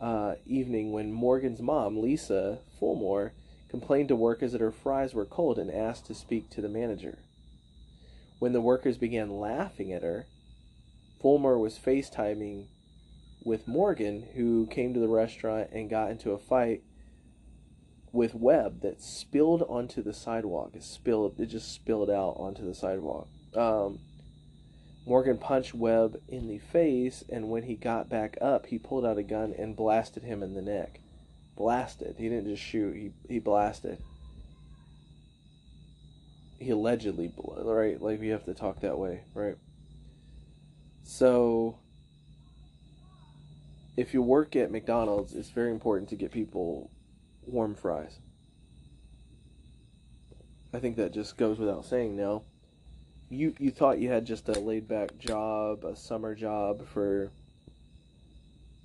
Speaker 1: Uh, evening when Morgan's mom, Lisa Fulmore, complained to workers that her fries were cold and asked to speak to the manager. When the workers began laughing at her, Fulmer was FaceTiming with Morgan, who came to the restaurant and got into a fight with Webb that spilled onto the sidewalk. It spilled, it just spilled out onto the sidewalk. Um, Morgan punched Webb in the face, and when he got back up, he pulled out a gun and blasted him in the neck blasted. He didn't just shoot. He he blasted. He allegedly, right? Like we have to talk that way, right? So, if you work at McDonald's, it's very important to get people warm fries. I think that just goes without saying now. You you thought you had just a laid back job, a summer job for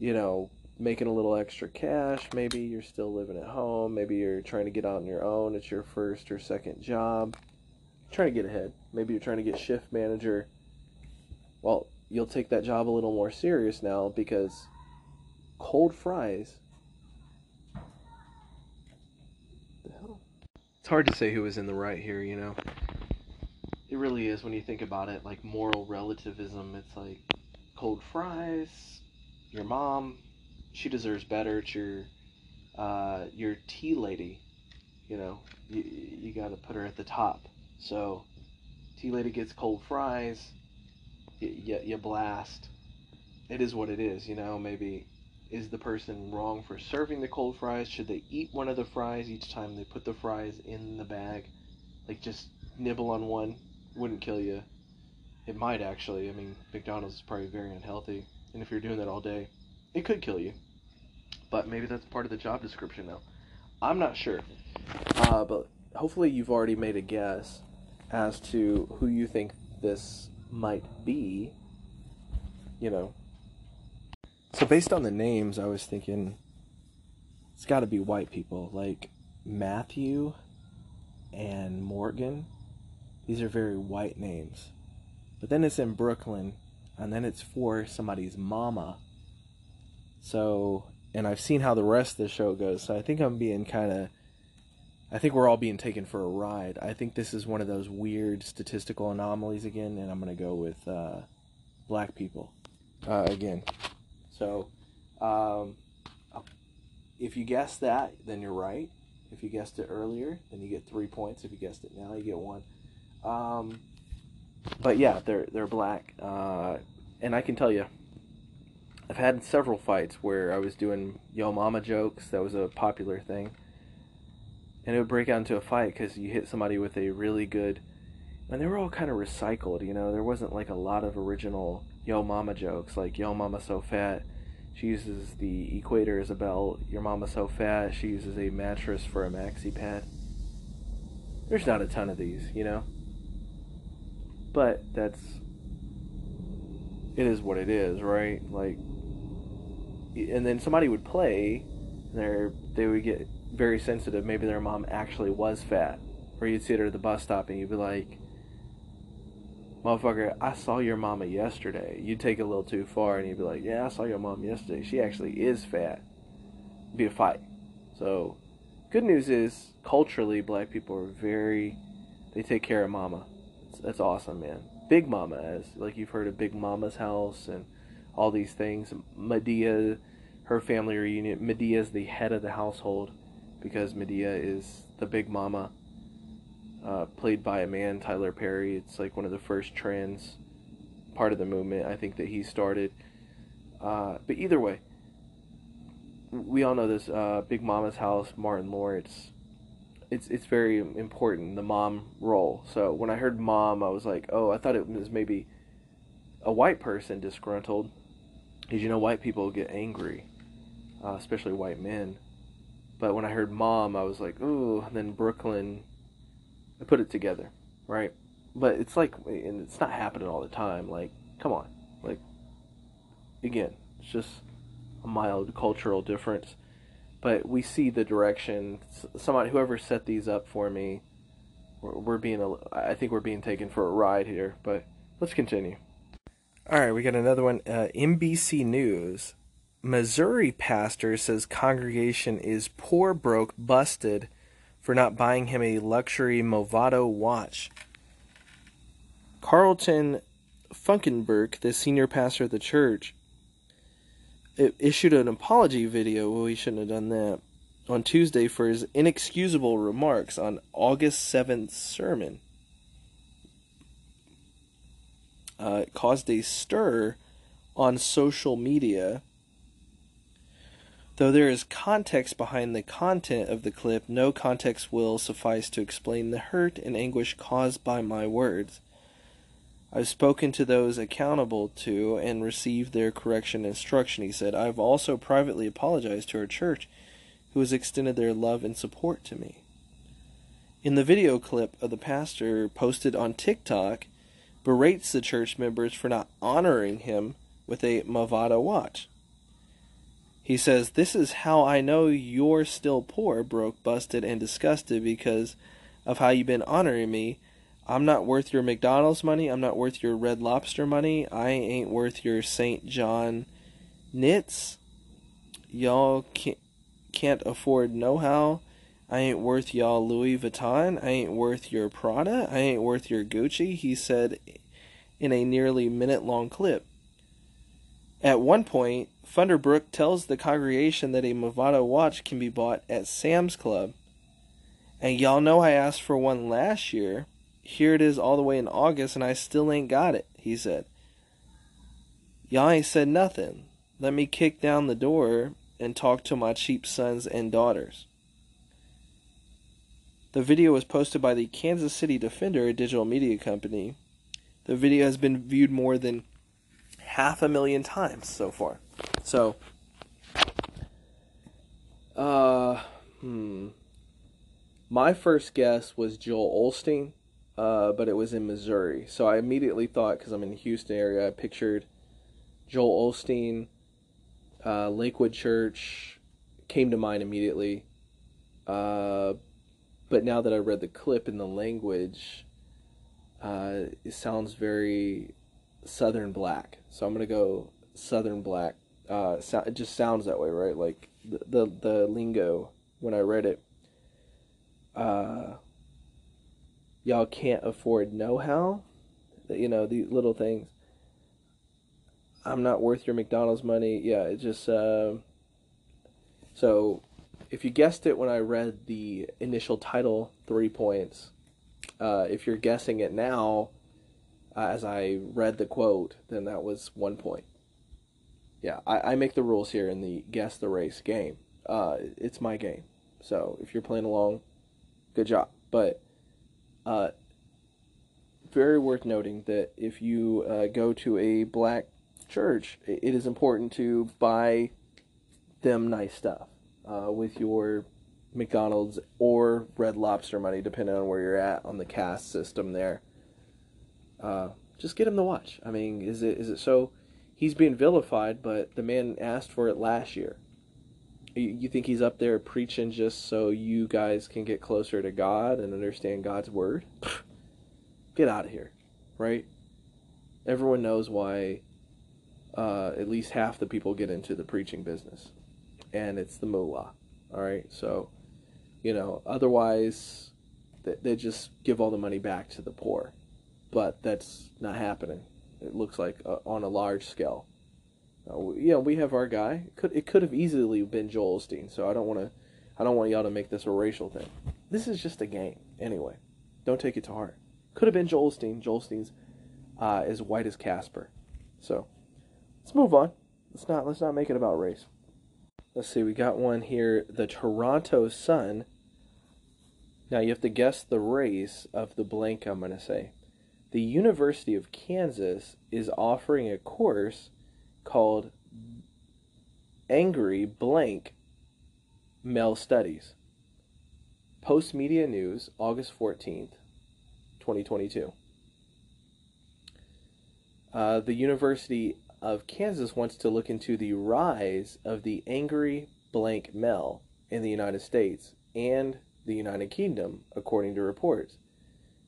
Speaker 1: you know, making a little extra cash. Maybe you're still living at home. Maybe you're trying to get out on your own. It's your first or second job. Trying to get ahead. Maybe you're trying to get shift manager. Well, you'll take that job a little more serious now because cold fries. The hell? It's hard to say who was in the right here, you know. It really is when you think about it, like moral relativism. It's like cold fries, your mom, she deserves better. It's your uh, your tea lady. You know, you you got to put her at the top. So, tea lady gets cold fries. You, you, you blast. It is what it is. You know, maybe is the person wrong for serving the cold fries? Should they eat one of the fries each time they put the fries in the bag? Like just nibble on one wouldn't kill you. It might actually. I mean, McDonald's is probably very unhealthy, and if you're doing that all day, it could kill you. But maybe that's part of the job description now. I'm not sure. Uh, but hopefully you've already made a guess as to who you think this might be. You know. So based on the names, I was thinking it's got to be white people like Matthew and Morgan. These are very white names. But then it's in Brooklyn, and then it's for somebody's mama. So, and I've seen how the rest of the show goes, so I think I'm being kind of. I think we're all being taken for a ride. I think this is one of those weird statistical anomalies again, and I'm going to go with uh, black people uh, again. So, um, if you guess that, then you're right. If you guessed it earlier, then you get three points. If you guessed it now, you get one. Um, but yeah, they're they're black, uh, and I can tell you, I've had several fights where I was doing yo mama jokes. That was a popular thing, and it would break out into a fight because you hit somebody with a really good, and they were all kind of recycled. You know, there wasn't like a lot of original yo mama jokes like yo mama so fat. She uses the equator as a belt. Your mama so fat. She uses a mattress for a maxi pad. There's not a ton of these, you know. But that's it is what it is, right? Like and then somebody would play they they would get very sensitive. Maybe their mom actually was fat or you'd see her at the bus stop and you'd be like motherfucker i saw your mama yesterday. You'd take it a little too far and you'd be like yeah i saw your mom yesterday. She actually is fat. It'd be a fight. So good news is culturally black people are very they take care of mama. That's, that's awesome man. Big mama as like you've heard of big mama's house and all these things. Madea, her family reunion. Madea is the head of the household because Madea is the big mama, uh, played by a man, Tyler Perry. It's like one of the first trans part of the movement. I think that he started. Uh, but either way, we all know this. Uh, big Mama's House, Martin Lawrence. It's it's very important the mom role. So when I heard mom, I was like, oh, I thought it was maybe a white person disgruntled because you know white people get angry, uh, especially white men. But when I heard mom, I was like, ooh. Then Brooklyn, I put it together, right? But it's like, and it's not happening all the time. Like, come on, like, again, it's just a mild cultural difference. But we see the direction. Somebody, whoever set these up for me, we're, we're being, a, I think we're being taken for a ride here. But let's continue. All right, we got another one. Uh, NBC News. Missouri pastor says congregation is poor, broke, busted for not buying him a luxury Movado watch. Carlton Funderburk, the senior pastor of the church, issued an apology video. Well, he shouldn't have done that on Tuesday for his inexcusable remarks on August 7th sermon. Uh, caused a stir on social media. Though there is context behind the content of the clip, no context will suffice to explain the hurt and anguish caused by my words. I've spoken to those accountable to and received their correction and instruction, he said. I've also privately apologized to our church, who has extended their love and support to me. in the video clip of the pastor posted on TikTok, berates the church members for not honoring him with a Movado watch. He says, This is how I know you're still poor, broke, busted, and disgusted because of how you've been honoring me. I'm not worth your McDonald's money. I'm not worth your Red Lobster money. I ain't worth your St. John knits. Y'all can't, can't afford know how. I ain't worth y'all Louis Vuitton. I ain't worth your Prada. I ain't worth your Gucci, he said in a nearly minute long clip. At one point, Funderburk tells the congregation that a Movado watch can be bought at Sam's Club. And y'all know I asked for one last year. Here it is all the way in August, and I still ain't got it, he said. Y'all ain't said nothing. Let me kick down the door and talk to my cheap sons and daughters. The video was posted by the Kansas City Defender, a digital media company. The video has been viewed more than half a million times so far. So, uh, hmm. My first guess was Joel Osteen, uh, but it was in Missouri. So I immediately thought, because I'm in the Houston area, I pictured Joel Osteen, uh, Lakewood Church came to mind immediately. Uh, but now that I read the clip in the language, uh, it sounds very Southern Black. So I'm gonna go Southern Black. Uh, so, it just sounds that way, right? Like the, the the lingo when I read it. Uh, y'all can't afford know-how. You know the little things. I'm not worth your McDonald's money. Yeah, it just. Uh, so, if you guessed it when I read the initial title, three points. Uh, if you're guessing it now, uh, as I read the quote, then that was one point. Yeah, I, I make the rules here in the guess the race game. Uh, it's my game. So if you're playing along, good job. But uh, very worth noting that if you uh, go to a black church, it is important to buy them nice stuff uh, with your McDonald's or Red Lobster money, depending on where you're at on the cast system there. Uh, just get him the watch. I mean, is it is it so? He's being vilified, but the man asked for it last year. You, you think he's up there preaching just so you guys can get closer to God and understand God's word? get out of here, right? Everyone knows why. Uh, at least half the people get into the preaching business, and it's the moolah. All right, so you know, otherwise they, they just give all the money back to the poor but that's not happening. It looks like uh, on a large scale. Uh, you know, we have our guy. It could it could have easily been Joel Osteen. So I don't want to, I don't want y'all to make this a racial thing. This is just a game anyway. Don't take it to heart. Could have been Joel Osteen. Joel Osteen's uh, as white as Casper. So let's move on. Let's not let's not make it about race. Let's see. We got one here. The Toronto Sun. Now you have to guess the race of the blank. I'm gonna say the University of Kansas is offering a course called Angry Blank Male Studies. Post Media News, August 14th, 2022. Uh, the University of Kansas wants to look into the rise of the angry blank male in the United States and the United Kingdom, according to reports.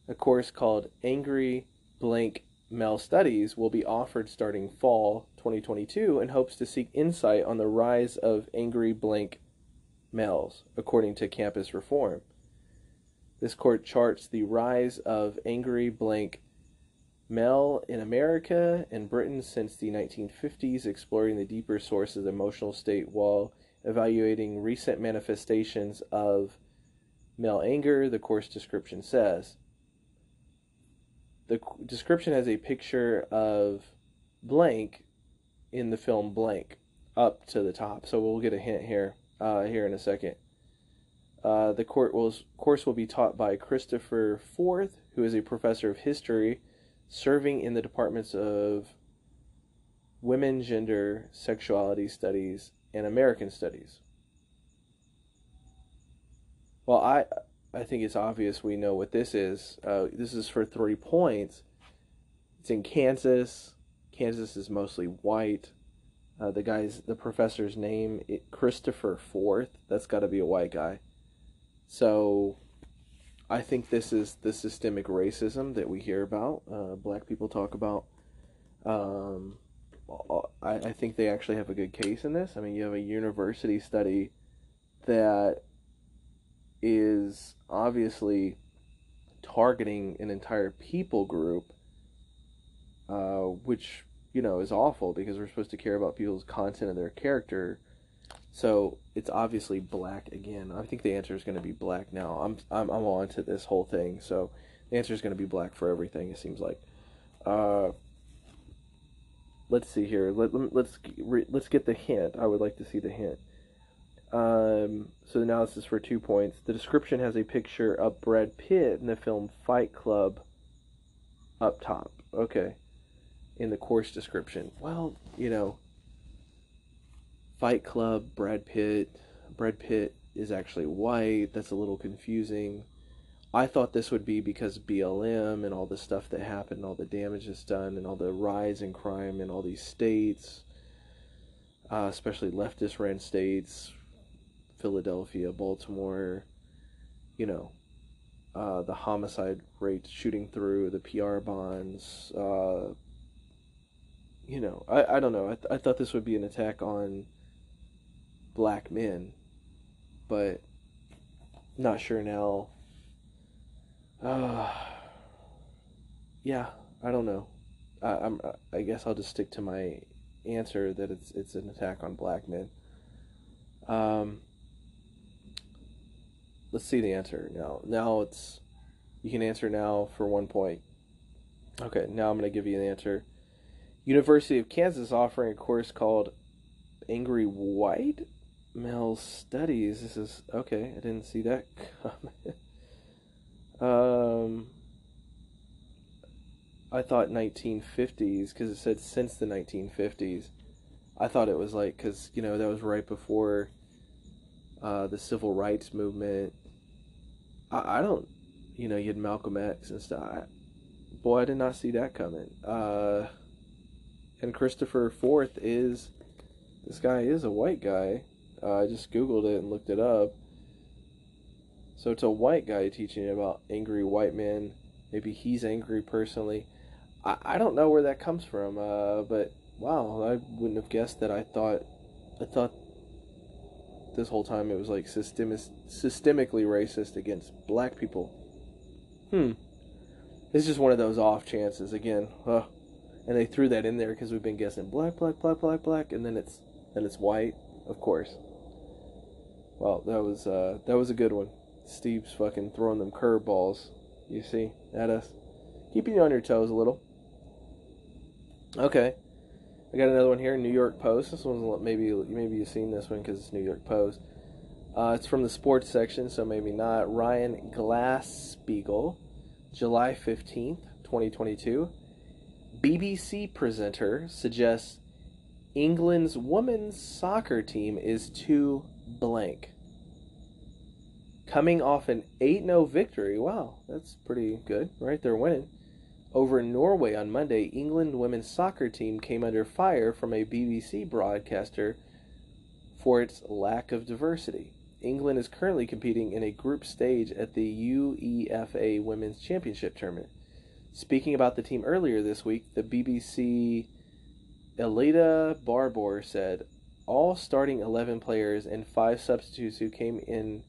Speaker 1: A course called Angry Blank Male Studies will be offered starting fall 2022 and hopes to seek insight on the rise of angry blank males, according to Campus Reform. This court charts the rise of angry blank male in America and Britain since the 1950s, exploring the deeper sources of the emotional state while evaluating recent manifestations of male anger, the course description says the description has a picture of blank in the film blank up to the top. So we'll get a hint here uh, here in a second. Uh, the court will, course will be taught by Christopher Forth, who is a professor of history serving in the departments of women, gender, sexuality studies, and American studies. Well, I I think it's obvious we know what this is. Uh, this is for three points. It's in Kansas. Kansas is mostly white. Uh, the guy's the professor's name it, Christopher Forth. That's got to be a white guy. So, I think this is the systemic racism that we hear about. Uh, black people talk about. Um, I, I think they actually have a good case in this. I mean, you have a university study that is obviously targeting an entire people group, uh, which you know is awful because we're supposed to care about people's content and their character. So it's obviously black again. I think the answer is going to be black now. I'm I'm I'm on to this whole thing. So the answer is going to be black for everything. It seems like. Uh, let's see here. Let, let's let's get the hint. I would like to see the hint. Um, so the analysis for two points. The description has a picture of Brad Pitt in the film Fight Club up top. Okay. In the course description. Well, you know, Fight Club, Brad Pitt. Brad Pitt is actually white. That's a little confusing. I thought this would be because BLM and all the stuff that happened, all the damage that's done, and all the rise in crime in all these states, uh, especially leftist ran states, Philadelphia, Baltimore, you know, uh, the homicide rate shooting through, the PR bonds, uh, you know, I, I don't know. I, th- I thought this would be an attack on black men, but not sure now. Uh, yeah, I don't know. I, I'm. I guess I'll just stick to my answer that it's it's an attack on black men. Um, let's see the answer now. Now it's you can answer now for one point. Okay, now I'm going to give you an answer. University of Kansas offering a course called Angry White Male Studies. This is okay. I didn't see that um, I thought 1950s because it said since the 1950s. I thought it was like because you know that was right before uh, the civil rights movement I, I don't, you know, you had Malcolm X and stuff. I, boy, I did not see that coming. Uh, and Christopher Forth is, this guy is a white guy. Uh, I just Googled it and looked it up. So it's a white guy teaching about angry white men. Maybe he's angry personally. I, I don't know where that comes from, uh, but wow, I wouldn't have guessed that. I thought, I thought this whole time it was like systemic, systemically racist against black people. Hmm. It's just one of those off chances again. Uh, and they threw that in there because we've been guessing black, black, black, black, black, and then it's then it's white, of course. Well, that was uh, that was a good one. Steve's fucking throwing them curveballs. You see at us, keeping you on your toes a little. Okay. I got another one here, New York Post. This one's maybe maybe you've seen this one because it's New York Post. Uh, it's from the sports section, so maybe not. Ryan Glasspiegel, July fifteenth, twenty twenty two. BBC presenter suggests England's women's soccer team is too blank. Coming off an 8 0 victory. Wow, that's pretty good, right? They're winning. Over Norway on Monday, England women's soccer team came under fire from a BBC broadcaster for its lack of diversity. England is currently competing in a group stage at the UEFA Women's Championship tournament. Speaking about the team earlier this week, the BBC Eilidh Barbour said all starting 11 players and five substitutes who came in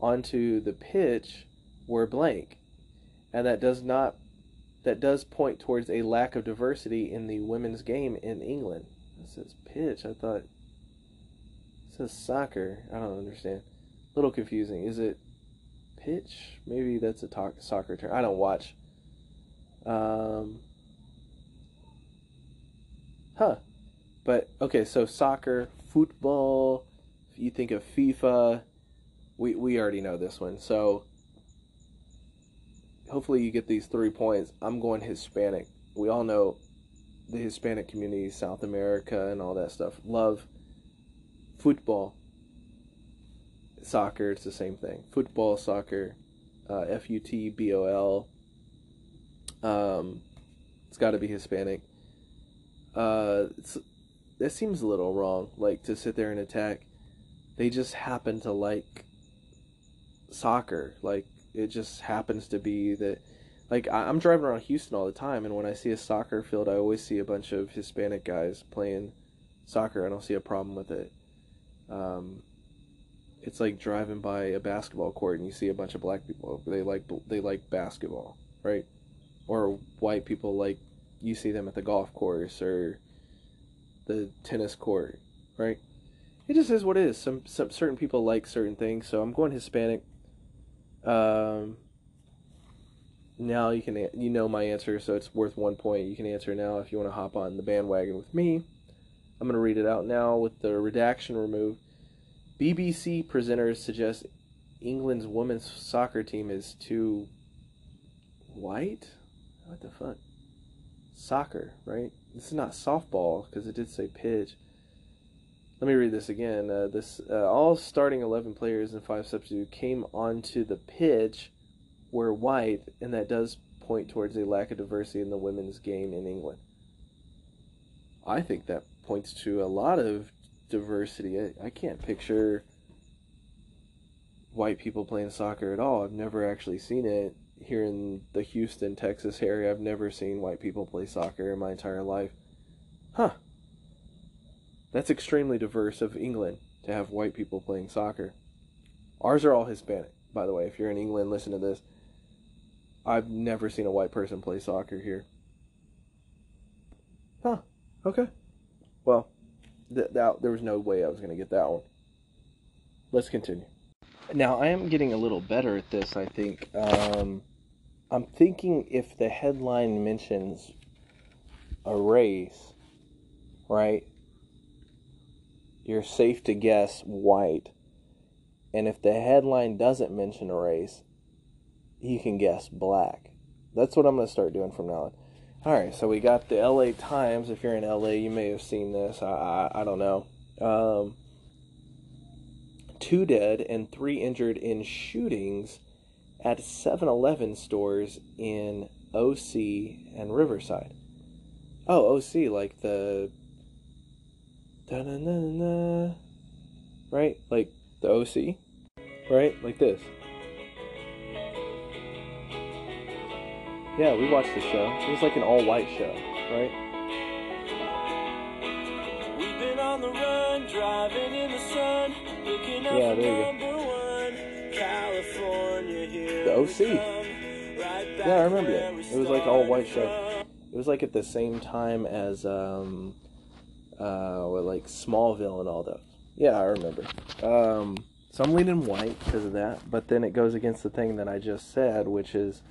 Speaker 1: onto the pitch were blank, and that does not that does point towards a lack of diversity in the women's game in England. It says pitch. I thought it says soccer. I don't understand. A little confusing. Is it pitch? Maybe that's a talk, soccer term. I don't watch. Um, huh. But okay, so soccer, football. If you think of FIFA, we we already know this one. So hopefully you get these three points. I'm going Hispanic. We all know the Hispanic community, South America, and all that stuff love football, soccer. It's the same thing. Football, soccer, uh, F U T B O L. Um, it's got to be Hispanic. Uh, that seems a little wrong. Like to sit there and attack. They just happen to like soccer. Like it just happens to be that. Like I, I'm driving around Houston all the time, and when I see a soccer field, I always see a bunch of Hispanic guys playing soccer. I don't see a problem with it. Um, it's like driving by a basketball court and you see a bunch of black people. They like they like basketball, right? Or white people like you see them at the golf course or the tennis court, right? It just is what it is. Some some certain people like certain things, so I'm going Hispanic. Um, now you can you know my answer, so it's worth one point. You can answer now if you want to hop on the bandwagon with me. I'm going to read it out now with the redaction removed. BBC presenters suggest England's women's soccer team is too white. What the fuck? Soccer, right? This is not softball because it did say pitch. Let me read this again. Uh, this uh, all starting eleven players and five substitutes came onto the pitch were white, and that does point towards a lack of diversity in the women's game in England. I think that points to a lot of diversity. I, I can't picture white people playing soccer at all. I've never actually seen it here in the Houston, Texas area. I've never seen white people play soccer in my entire life. Huh. That's extremely diverse of England to have white people playing soccer. Ours are all Hispanic, by the way. If you're in England, listen to this. I've never seen a white person play soccer here. Huh. Okay. Well, th- that, there was no way I was going to get that one. Let's continue. Now, I am getting a little better at this, I think. Um, I'm thinking if the headline mentions a race, right? You're safe to guess white. And if the headline doesn't mention a race, you can guess black. That's what I'm going to start doing from now on. All right, so we got the LA Times. If you're in LA, you may have seen this. I I, I don't know. Um, two dead and three injured in shootings at 7-Eleven stores in OC and Riverside. Oh, OC, like the right, like the OC, right, like this. Yeah, we watched the show. It was like an all white show, right? We've been on the run, driving in the sun, looking up yeah, there you go. One, California, here the OC. Right yeah, I remember that. It was like all white show. It was like at the same time as um uh like Smallville and all those. Yeah, I remember. Um so I'm leaning white because of that, but then it goes against the thing that I just said, which is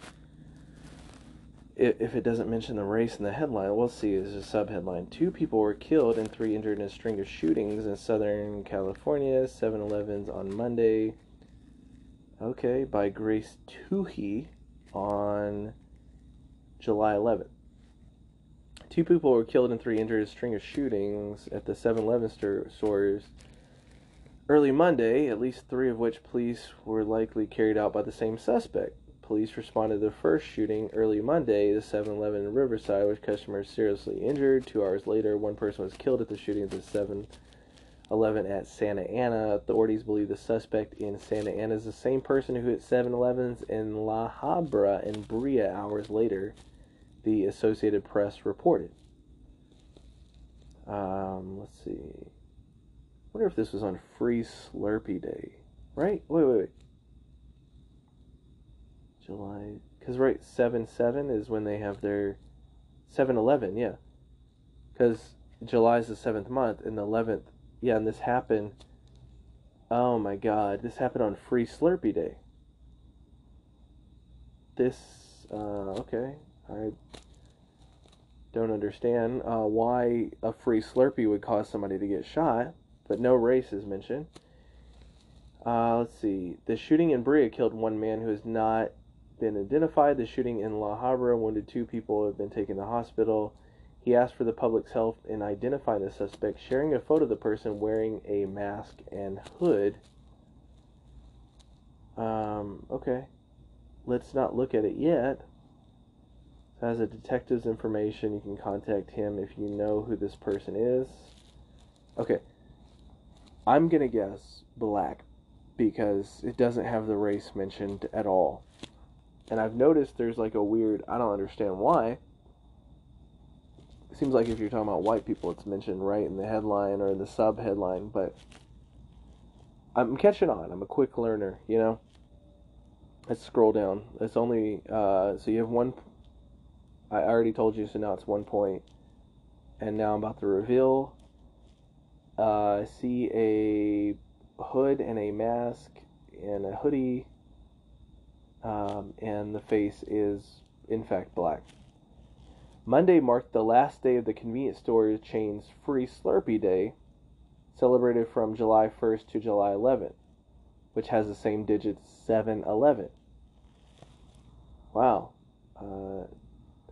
Speaker 1: if it doesn't mention the race in the headline, we'll see as a subheadline. Two people were killed and three injured in a string of shootings in Southern California, 7 Elevens on Monday. Okay, by Grace Toohey on July 11th. Two people were killed and three injured in a string of shootings at the 7 Eleven stores early Monday, at least three of which police were likely carried out by the same suspect. Police responded to the first shooting early Monday, at the 7 Eleven in Riverside, with customers seriously injured. Two hours later, one person was killed at the shooting at the 7 Eleven at Santa Ana. Authorities believe the suspect in Santa Ana is the same person who hit 7 Elevens in La Habra and Brea hours later, the Associated Press reported. Um, let's see. I wonder if this was on Free Slurpee Day. Right? Wait, wait, wait. July, because right, seven seven is when they have their 7-Eleven, yeah. Because July is the seventh month, and the eleventh, yeah, and this happened. Oh my God, this happened on Free Slurpee Day. This, uh, okay, I don't understand uh, why a free Slurpee would cause somebody to get shot, but no race is mentioned. Uh, let's see. The shooting in Brea killed one man who has not been identified. The shooting in La Habra wounded two people who have been taken to hospital. He asked for the public's help in identifying the suspect, sharing a photo of the person wearing a mask and hood. Um, okay. let's not look at it yet. As a detective's information, you can contact him if you know who this person is. Okay. I'm going to guess black because it doesn't have the race mentioned at all. And I've noticed there's like a weird, I don't understand why. It seems like if you're talking about white people, it's mentioned right in the headline or the sub headline, but I'm catching on. I'm a quick learner, you know? Let's scroll down. It's only, uh, so you have one I already told you, so now it's one point. And now I'm about to reveal. Uh, see a hood and a mask and a hoodie. Um, and the face is, in fact, black. Monday marked the last day of the convenience store chain's free Slurpee Day, celebrated from July 1st to July 11th, which has the same digits 7 11. Wow. Uh,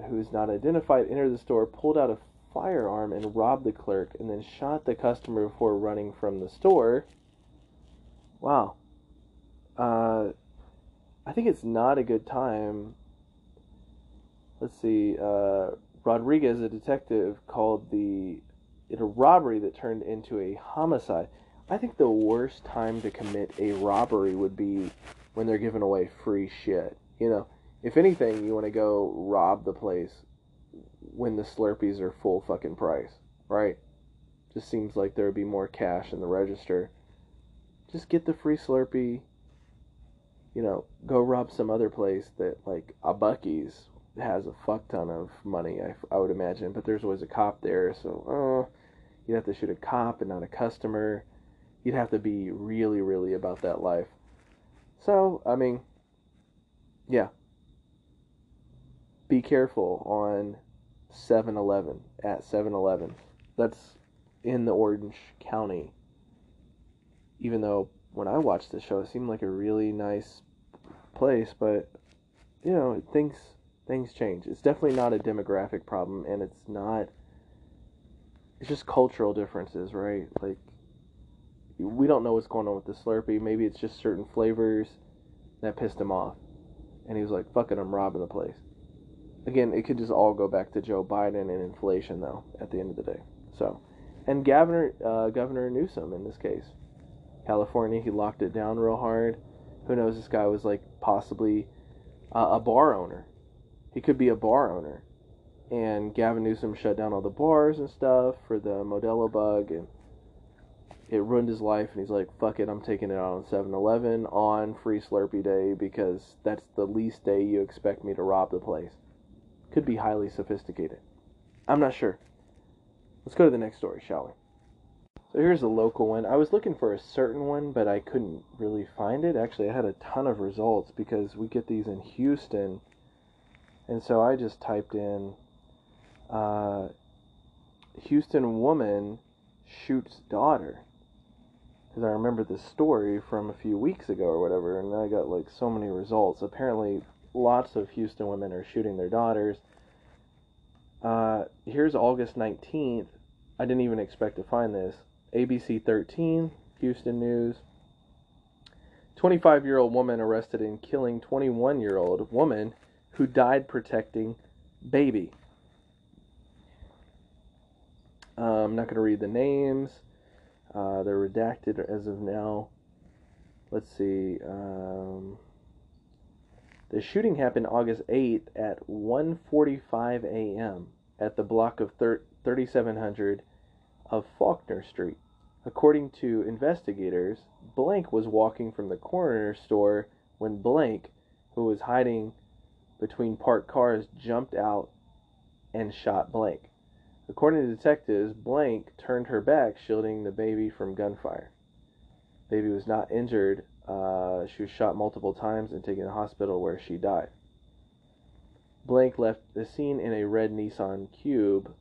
Speaker 1: who is not identified, entered the store, pulled out a firearm, and robbed the clerk, and then shot the customer before running from the store. Wow. Uh, I think it's not a good time. Let's see. Uh, Rodriguez, a detective, called the it a robbery that turned into a homicide. I think the worst time to commit a robbery would be when they're giving away free shit. You know, if anything, you want to go rob the place when the Slurpees are full fucking price, right? Just seems like there would be more cash in the register. Just get the free Slurpee. You know, go rob some other place that like a Buc-ee's has a fuck ton of money. I, I would imagine, but there's always a cop there, so uh, you'd have to shoot a cop and not a customer. You'd have to be really, really about that life. So, I mean, yeah, be careful on 7-Eleven at 7-Eleven. That's in the Orange County. Even though when I watched the show, it seemed like a really nice place, but you know things things change. It's definitely not a demographic problem, and it's not. It's just cultural differences, right? Like we don't know what's going on with the Slurpee. Maybe it's just certain flavors that pissed him off, and he was like, "Fucking, I'm robbing the place." Again, it could just all go back to Joe Biden and inflation, though, at the end of the day. So, and Governor uh, Governor Newsom in this case, California, he locked it down real hard. Who knows? This guy was like possibly uh, a bar owner. He could be a bar owner, and Gavin Newsom shut down all the bars and stuff for the Modelo bug, and it ruined his life. And he's like, "Fuck it, I'm taking it out on 7-Eleven on Free Slurpee Day because that's the least day you expect me to rob the place." Could be highly sophisticated. I'm not sure. Let's go to the next story, shall we? So here's a local one. I was looking for a certain one, but I couldn't really find it. Actually, I had a ton of results because we get these in Houston. And so I just typed in uh, Houston woman shoots daughter. Because I remember this story from a few weeks ago or whatever, and I got like so many results. Apparently, lots of Houston women are shooting their daughters. Uh, here's August 19th. I didn't even expect to find this. ABC 13, Houston News. 25 year old woman arrested in killing 21 year old woman who died protecting baby. Uh, I'm not going to read the names. Uh, they're redacted as of now. Let's see. Um, the shooting happened August 8th at 1:45 a.m. at the block of 3700 of Faulkner Street. According to investigators, Blank was walking from the corner store when Blank, who was hiding between parked cars, jumped out and shot Blank. According to detectives, Blank turned her back, shielding the baby from gunfire. Baby was not injured uh, she was shot multiple times and taken to the hospital where she died. Blank left the scene in a red Nissan Cube,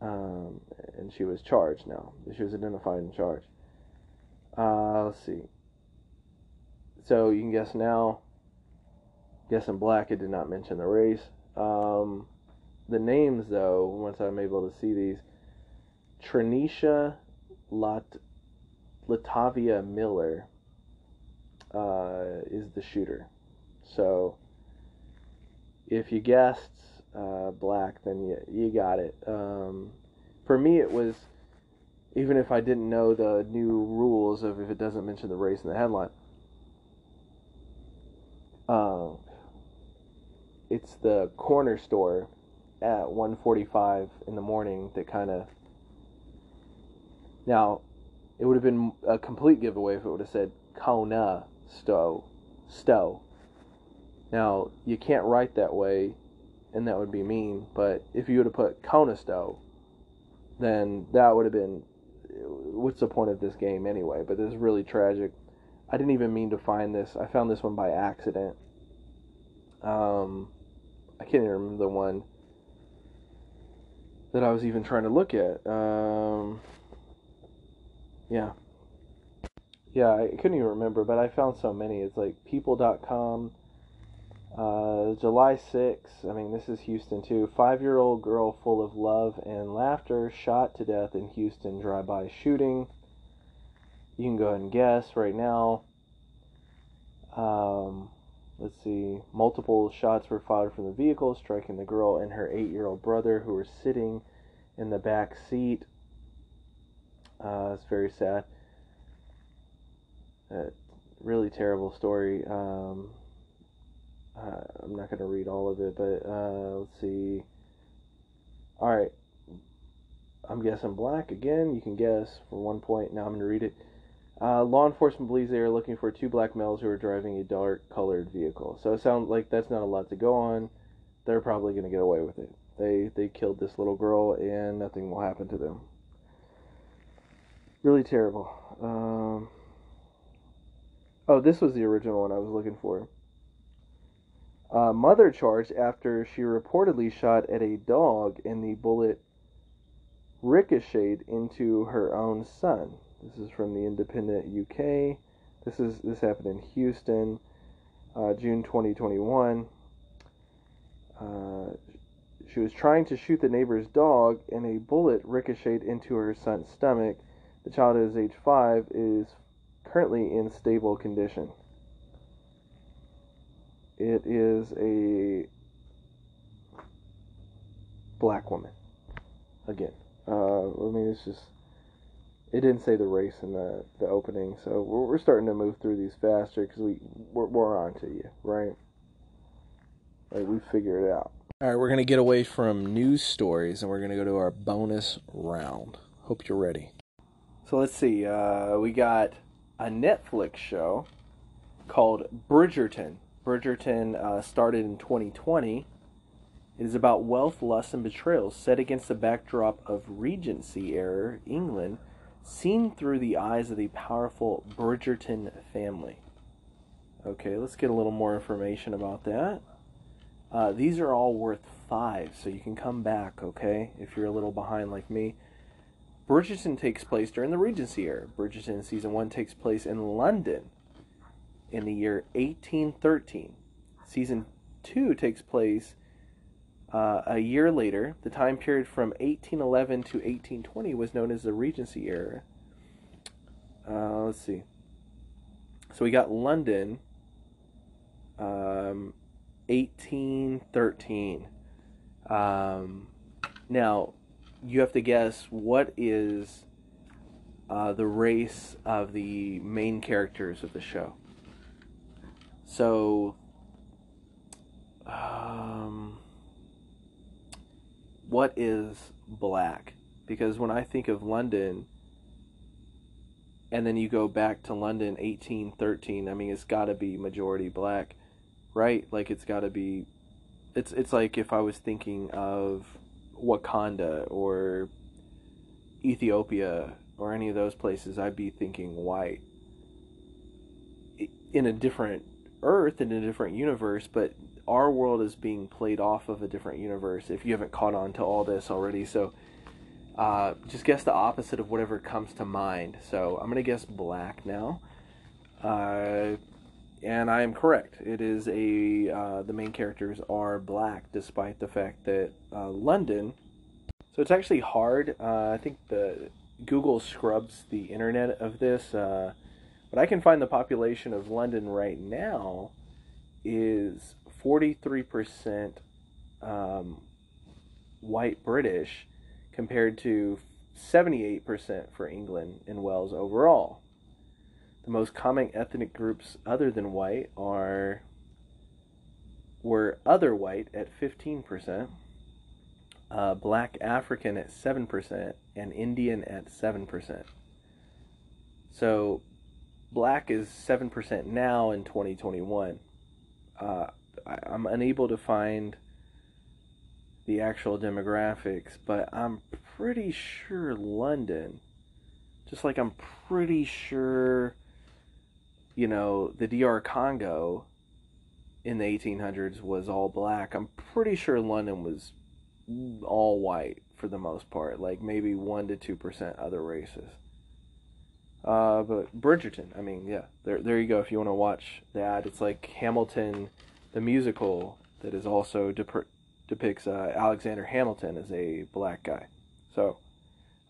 Speaker 1: um, and she was charged now. She was identified and charged. Uh, let's see. So you can guess now. Guess in black, it did not mention the race. Um, the names, though, once I'm able to see these, Trinisha Lat Latavia Miller uh, is the shooter. So if you guessed uh, black, then you, you got it. Um, for me, it was even if I didn't know the new rules of if it doesn't mention the race in the headline. Uh, it's the corner store at 1:45 in the morning that kind of. Now, it would have been a complete giveaway if it would have said Kona Stowe, Stowe. Now you can't write that way, and that would be mean. But if you would have put Kona Stowe, then that would have been. What's the point of this game anyway? But this is really tragic. I didn't even mean to find this. I found this one by accident. Um, I can't even remember the one that I was even trying to look at. Um, yeah. Yeah, I couldn't even remember, but I found so many. It's like people.com, uh, July 6th. I mean, this is Houston too. Five year old girl full of love and laughter shot to death in Houston drive by shooting. You can go ahead and guess right now. Um, let's see. Multiple shots were fired from the vehicle, striking the girl and her eight year old brother who were sitting in the back seat. Uh, it's very sad. Uh, really terrible story. Um, uh, I'm not going to read all of it, but uh, let's see. All right. I'm guessing black again. You can guess for one point. Now I'm going to read it. Uh, law enforcement believes they are looking for two black males who are driving a dark colored vehicle. So it sounds like that's not a lot to go on. They're probably going to get away with it. They they killed this little girl and nothing will happen to them. Really terrible. Um, oh, this was the original one I was looking for. Uh, mother charged after she reportedly shot at a dog and the bullet ricocheted into her own son. This is from the Independent UK. This is this happened in Houston, uh, June 2021. Uh, she was trying to shoot the neighbor's dog, and a bullet ricocheted into her son's stomach. The child, is age five, is currently in stable condition. It is a black woman. Again, uh, I mean, it's just it didn't say the race in the, the opening, so we're, we're starting to move through these faster because we we're, we're on to you, right? Like we figured it out. All right, we're gonna get away from news stories and we're gonna go to our bonus round. Hope you're ready. So let's see. Uh, we got a Netflix show called Bridgerton. Bridgerton uh, started in 2020. It is about wealth, lust, and betrayal set against the backdrop of Regency era England seen through the eyes of the powerful Bridgerton family. Okay, let's get a little more information about that. Uh, these are all worth five, so you can come back, okay, if you're a little behind like me. Bridgerton takes place during the Regency era. Bridgerton season one takes place in London in the year 1813. Season two takes place uh, a year later, the time period from 1811 to 1820 was known as the Regency era. Uh, let's see. So we got London, um, 1813. Um, now, you have to guess what is uh, the race of the main characters of the show. So, um, what is black? Because when I think of London, and then you go back to London 1813, I mean, it's got to be majority black, right? Like it's got to be. It's it's like if I was thinking of Wakanda or Ethiopia or any of those places, I'd be thinking white. In a different Earth, in a different universe, but our world is being played off of a different universe if you haven't caught on to all this already. So uh, just guess the opposite of whatever comes to mind. So I'm going to guess black now. Uh, and I am correct. It is a uh, the main characters are black, despite the fact that uh, London. So it's actually hard. Uh, I think the Google scrubs the internet of this. Uh, But I can find the population of London right now is 43% um, white British compared to 78% for England and Wales overall. The most common ethnic groups other than white are were other white at 15%, uh, black African at 7%, and Indian at 7%. So black is 7% now in 2021. Uh, I, I'm unable to find the actual demographics, but I'm pretty sure London, just like I'm pretty sure, you know, the DR Congo in the 1800s was all black. I'm pretty sure London was all white for the most part, like maybe 1 to 2% other races. Uh, but Bridgerton, I mean, yeah, there, there you go. If you want to watch that, it's like Hamilton, the musical, that is also dep- depicts uh, Alexander Hamilton as a black guy. So,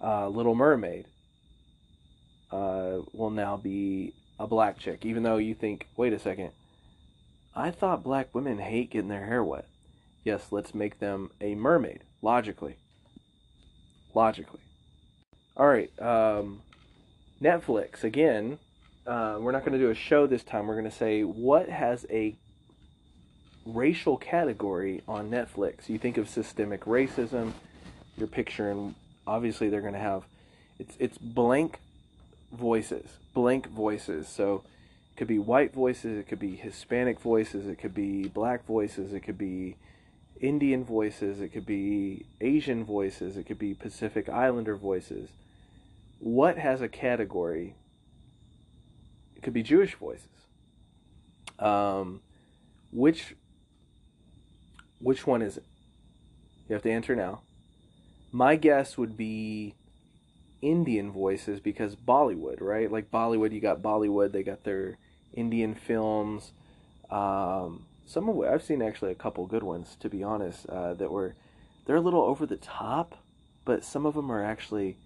Speaker 1: uh, Little Mermaid uh, will now be a black chick, even though you think, wait a second, I thought black women hate getting their hair wet. Yes, let's make them a mermaid, logically. Logically. All right. Um, Netflix, again, uh, we're not going to do a show this time. We're going to say what has a racial category on Netflix. You think of systemic racism, you're picturing, obviously, they're going to have, it's, it's blank voices, blank voices. So it could be white voices, it could be Hispanic voices, it could be black voices, it could be Indian voices, it could be Asian voices, it could be Pacific Islander voices what has a category? It could be Jewish voices. Um, which which one is it? You have to answer now. My guess would be Indian voices because Bollywood, right? Like Bollywood, you got Bollywood. They got their Indian films. Um, some of I've seen actually a couple good ones, to be honest, uh, that were they're a little over the top, but some of them are actually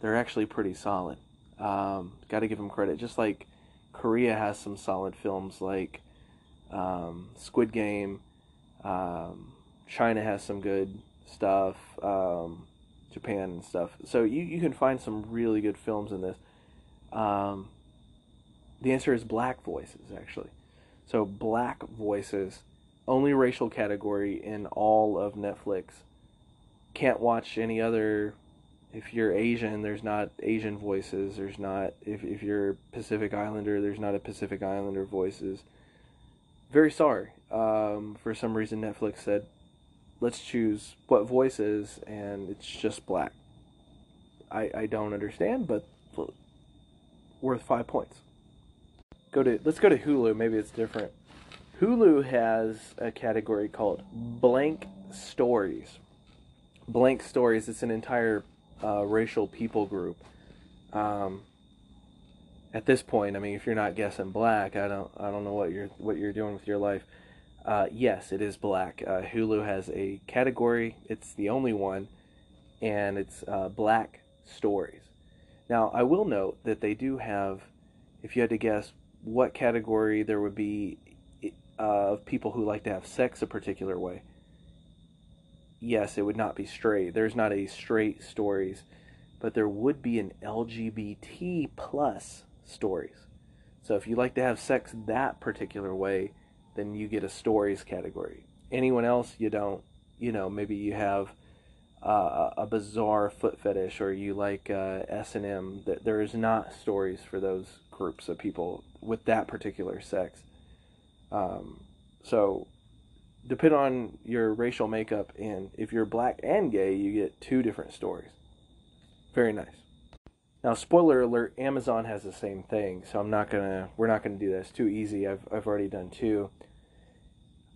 Speaker 1: they're actually pretty solid. Um, Got to give them credit. Just like Korea has some solid films like um, Squid Game. Um, China has some good stuff. Um, Japan and stuff. So you, you can find some really good films in this. Um, the answer is black voices, actually. So black voices, only racial category in all of Netflix. Can't watch any other if you're Asian, there's not Asian voices. There's not if if you're Pacific Islander, there's not a Pacific Islander voices. Very sorry. Um, for some reason, Netflix said, "Let's choose what voices," and it's just black. I I don't understand, but worth five points. Go to let's go to Hulu. Maybe it's different. Hulu has a category called blank stories. Blank stories. It's an entire uh, racial people group. Um, at this point, I mean, if you're not guessing black, I don't, I don't know what you're, what you're doing with your life. Uh, yes, it is black. Uh, Hulu has a category. It's the only one, and it's uh, black stories. Now, I will note that they do have. If you had to guess what category there would be uh, of people who like to have sex a particular way, yes, it would not be straight. There's not a straight stories, but there would be an LGBT plus stories. So if you like to have sex that particular way, then you get a stories category. Anyone else, you don't. You know, maybe you have uh, a bizarre foot fetish, or you like uh, S and M. That There is not stories for those groups of people with that particular sex. Um, so depend on your racial makeup and if you're black and gay you get two different stories very nice now spoiler alert amazon has the same thing so i'm not gonna we're not gonna do this too easy i've, I've already done two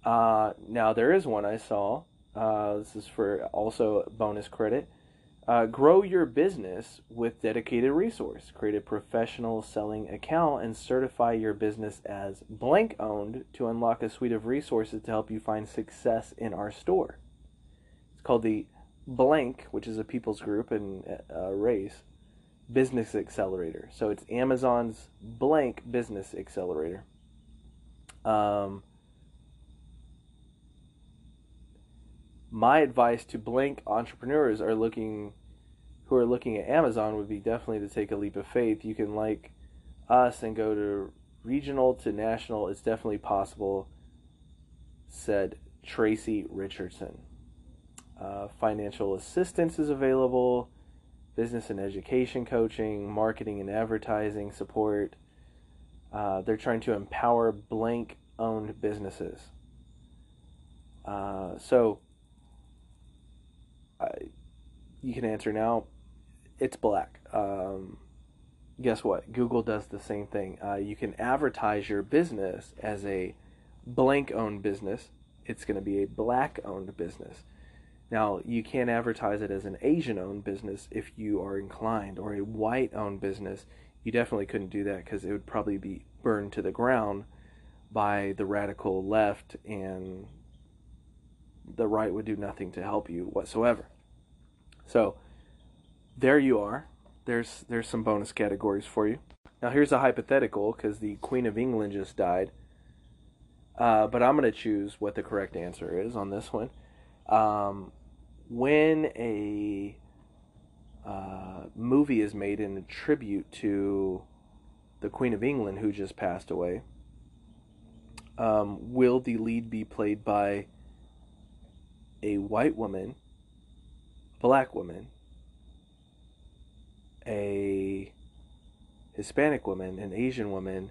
Speaker 1: uh, now there is one i saw uh, this is for also bonus credit uh, grow your business with dedicated resource. Create a professional selling account and certify your business as blank owned to unlock a suite of resources to help you find success in our store. It's called the Blank, which is a people's group and a race. Business Accelerator. So it's Amazon's blank Business Accelerator. Um, my advice to blank entrepreneurs are looking who are looking at Amazon would be definitely to take a leap of faith. You can like us and go to regional to national. It's definitely possible, said Tracy Richardson. Uh, financial assistance is available, business and education coaching, marketing and advertising support. Uh, they're trying to empower blank owned businesses. Uh, so, you can answer now. It's black. Um, guess what? Google does the same thing. Uh, you can advertise your business as a blank owned business. It's going to be a black owned business. Now, you can't advertise it as an Asian owned business if you are inclined, or a white owned business. You definitely couldn't do that because it would probably be burned to the ground by the radical left, and the right would do nothing to help you whatsoever. So, there you are. There's there's some bonus categories for you. Now here's a hypothetical because the Queen of England just died. Uh, but I'm to choose what the correct answer is on this one. Um, when a uh, movie is made in tribute to the Queen of England who just passed away, um, will the lead be played by a white woman, black woman, a Hispanic woman, an Asian woman,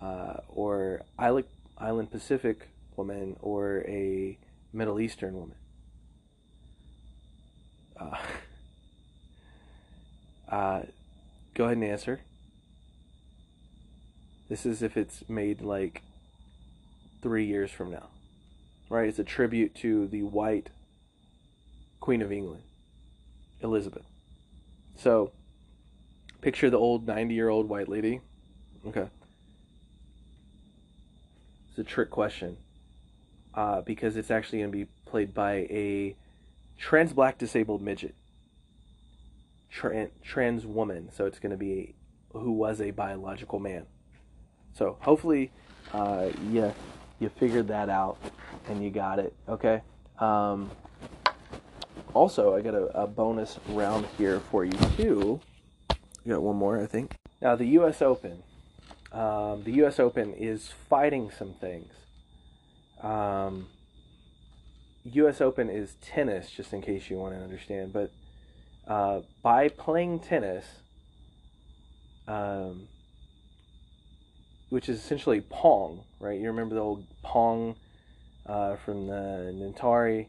Speaker 1: uh, or Island, Island Pacific woman, or a Middle Eastern woman. Uh, uh, go ahead and answer. This is if it's made like three years from now, right? It's a tribute to the white Queen of England, Elizabeth. So, picture the old 90 year old white lady. Okay. It's a trick question uh, because it's actually going to be played by a trans black disabled midget. Trans, trans woman. So, it's going to be who was a biological man. So, hopefully, uh, you, you figured that out and you got it. Okay. Um, also, I got a, a bonus round here for you too. We got one more, I think. Now, the U.S. Open. Um, the U.S. Open is fighting some things. Um, U.S. Open is tennis, just in case you want to understand. But uh, by playing tennis, um, which is essentially Pong, right? You remember the old Pong uh, from the Atari?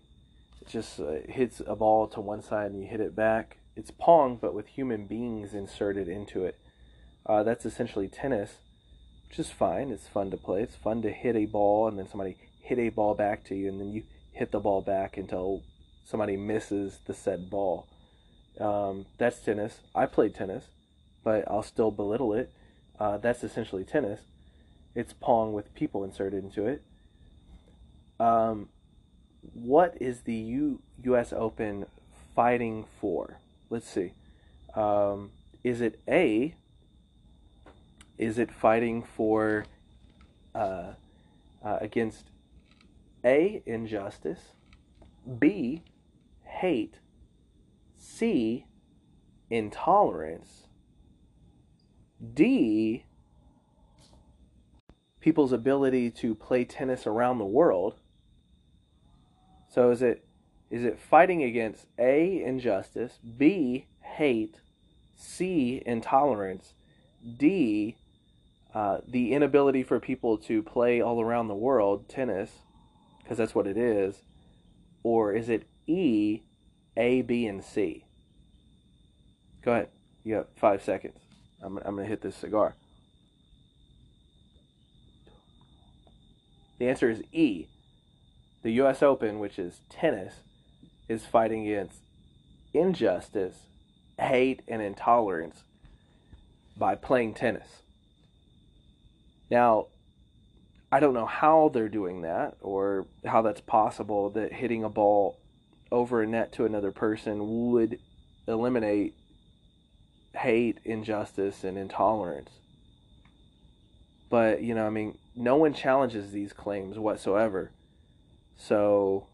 Speaker 1: It just uh, hits a ball to one side and you hit it back. It's Pong, but with human beings inserted into it. Uh, that's essentially tennis, which is fine. It's fun to play. It's fun to hit a ball and then somebody hit a ball back to you, and then you hit the ball back until somebody misses the said ball. Um, that's tennis. I played tennis, but I'll still belittle it. Uh, that's essentially tennis. It's Pong with people inserted into it. Um, what is the U- U.S. Open fighting for? Let's see. Um, is it A? Is it fighting for uh, uh, against A injustice, B hate, C intolerance, D people's ability to play tennis around the world, so is it is it fighting against A injustice, B hate, C intolerance, D uh, the inability for people to play all around the world tennis because that's what it is, or is it E, A, B, and C? Go ahead. You got five seconds. I'm, I'm going to hit this cigar. The answer is E the U.S. Open, which is tennis, is fighting against injustice, hate, and intolerance by playing tennis. Now, I don't know how they're doing that or how that's possible that hitting a ball over a net to another person would eliminate hate, injustice, and intolerance. But, you know, I mean, no one challenges these claims whatsoever. So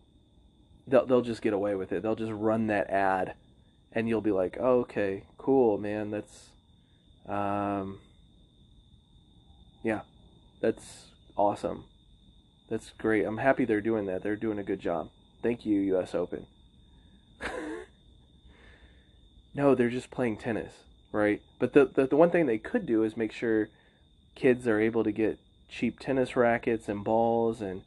Speaker 1: they'll, they'll just get away with it. They'll just run that ad, and you'll be like, oh, okay, cool, man. That's, um, yeah, that's awesome. That's great. I'm happy they're doing that. They're doing a good job. Thank you, U.S. Open. no, they're just playing tennis, right? But the, the the one thing they could do is make sure kids are able to get cheap tennis rackets and balls and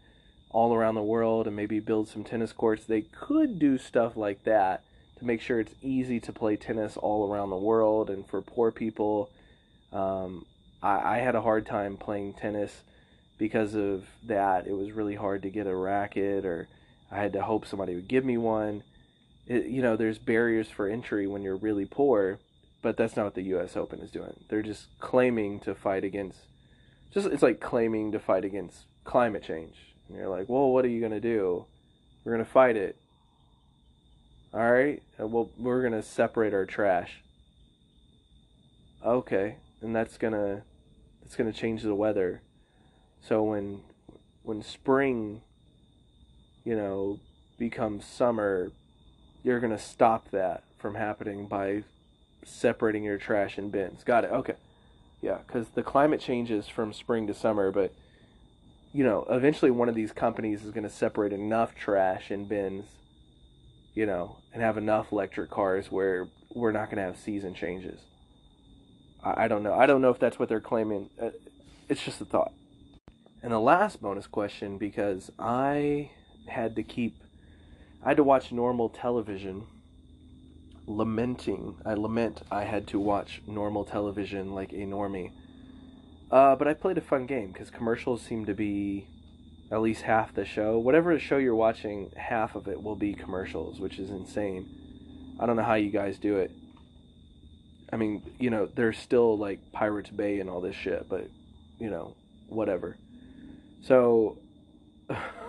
Speaker 1: all around the world and maybe build some tennis courts. They could do stuff like that to make sure it's easy to play tennis all around the world and for poor people. Um, I, I had a hard time playing tennis because of that. It was really hard to get a racket, or I had to hope somebody would give me one. It, you know, there's barriers for entry when you're really poor, but that's not what the U.S. Open is doing. They're just claiming to fight against. Just it's like claiming to fight against climate change. And you're like, well, what are you gonna do? We're gonna fight it. All right. Uh, well, we're gonna separate our trash. Okay, and that's gonna that's gonna change the weather. So when when spring, you know, becomes summer, you're gonna stop that from happening by separating your trash in bins. Got it. Okay. Yeah, because the climate changes from spring to summer, but you know, eventually one of these companies is going to separate enough trash in bins, you know, and have enough electric cars where we're not going to have season changes. I, I, don't know. I don't know if that's what they're claiming. Uh, it's just a thought. And the last bonus question, because I had to keep, I had to watch normal television lamenting. I lament I had to watch normal television like a normie uh, but I played a fun game because commercials seem to be at least half the show. Whatever show you're watching, half of it will be commercials, which is insane. I don't know how you guys do it. I mean, you know, there's still like Pirates Bay and all this shit, but you know, whatever. So,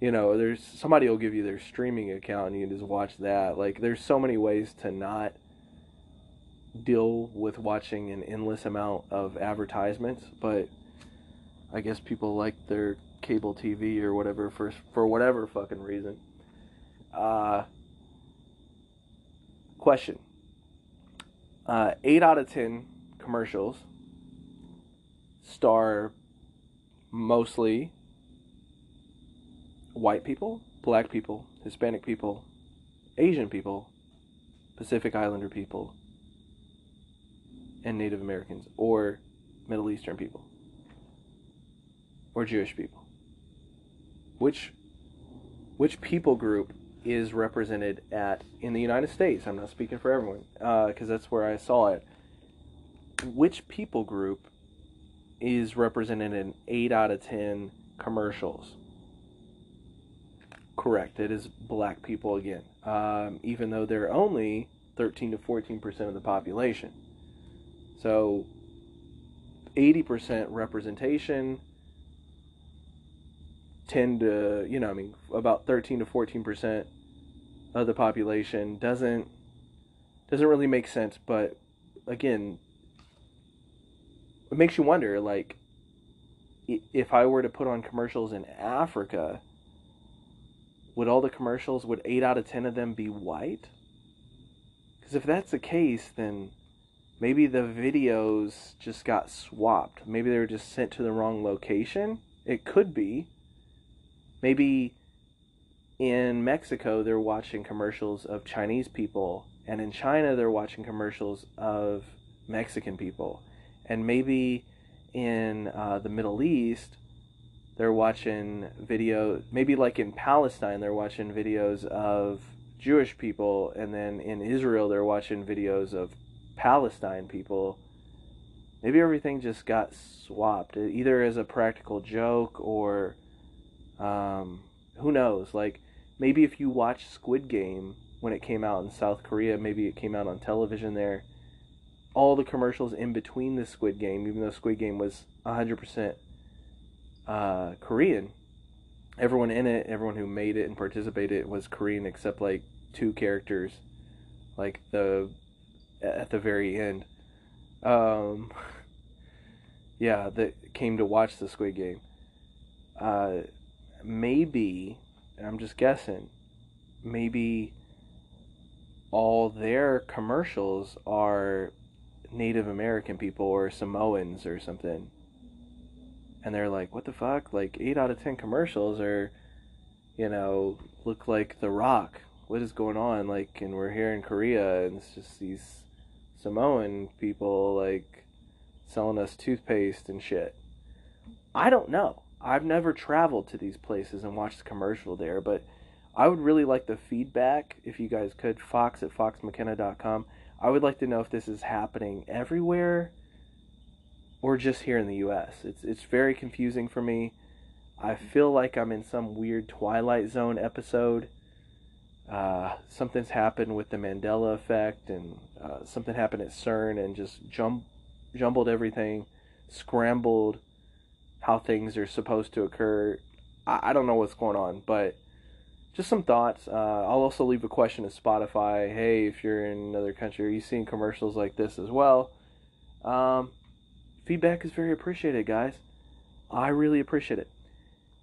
Speaker 1: you know, there's somebody will give you their streaming account and you can just watch that. Like, there's so many ways to not deal with watching an endless amount of advertisements, but I guess people like their cable TV or whatever for for whatever fucking reason. Uh, question: uh, Eight out of ten commercials star mostly white people, black people, Hispanic people, Asian people, Pacific Islander people, and Native Americans or Middle Eastern people or Jewish people? Which which people group is represented at in the United States? I'm not speaking for everyone because uh, that's where I saw it. Which people group is represented in eight out of ten commercials? Correct. It is black people again, um, even though they're only 13 to 14 percent of the population. So 80% representation, 10 to, you know, I mean, about 13 to 14% of the population doesn't doesn't really make sense, but again, it makes you wonder like if I were to put on commercials in Africa, would all the commercials would 8 out of 10 of them be white? Cuz if that's the case, then maybe the videos just got swapped. Maybe they were just sent to the wrong location. It could be. Maybe in Mexico they're watching commercials of Chinese people, and in China they're watching commercials of Mexican people. And maybe in uh, the Middle East they're watching video, maybe like in Palestine they're watching videos of Jewish people, and then in Israel they're watching videos of Palestine people, maybe everything just got swapped, either as a practical joke or um, who knows. Like maybe if you watch Squid Game when it came out in South Korea, maybe it came out on television there. All the commercials in between the Squid Game, even though Squid Game was 100% uh, Korean, everyone in it, everyone who made it and participated was Korean except like two characters, like the at the very end. Um, yeah, that came to watch the Squid Game. Uh, maybe, I'm just guessing, maybe all their commercials are Native American people or Samoans or something. And they're like, what the fuck? Like, 8 out of 10 commercials are, you know, look like The Rock. What is going on? Like, and we're here in Korea, and it's just these Samoan people, like, selling us toothpaste and shit. I don't know. I've never traveled to these places and watched the commercial there, but I would really like the feedback if you guys could. Fox at foxmckenna.com. I would like to know if this is happening everywhere or just here in the U.S. It's it's very confusing for me. I feel like I'm in some weird Twilight Zone episode. Uh, something's happened with the Mandela effect, and uh, something happened at CERN and just jump, jumbled everything, scrambled how things are supposed to occur. I, I don't know what's going on, but just some thoughts. Uh, I'll also leave a question to Spotify. Hey, if you're in another country, are you seeing commercials like this as well? Um, feedback is very appreciated, guys. I really appreciate it.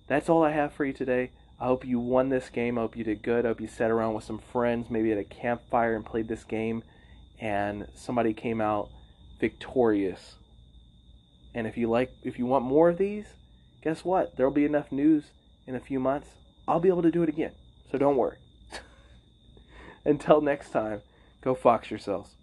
Speaker 1: That's all I have for you today. I hope you won this game. I hope you did good. I hope you sat around with some friends, maybe at a campfire, and played this game, and somebody came out victorious. And if you like, if you want more of these, guess what? There'll be enough news in a few months I'll be able to do it again. So don't worry. Until next time, go fox yourselves.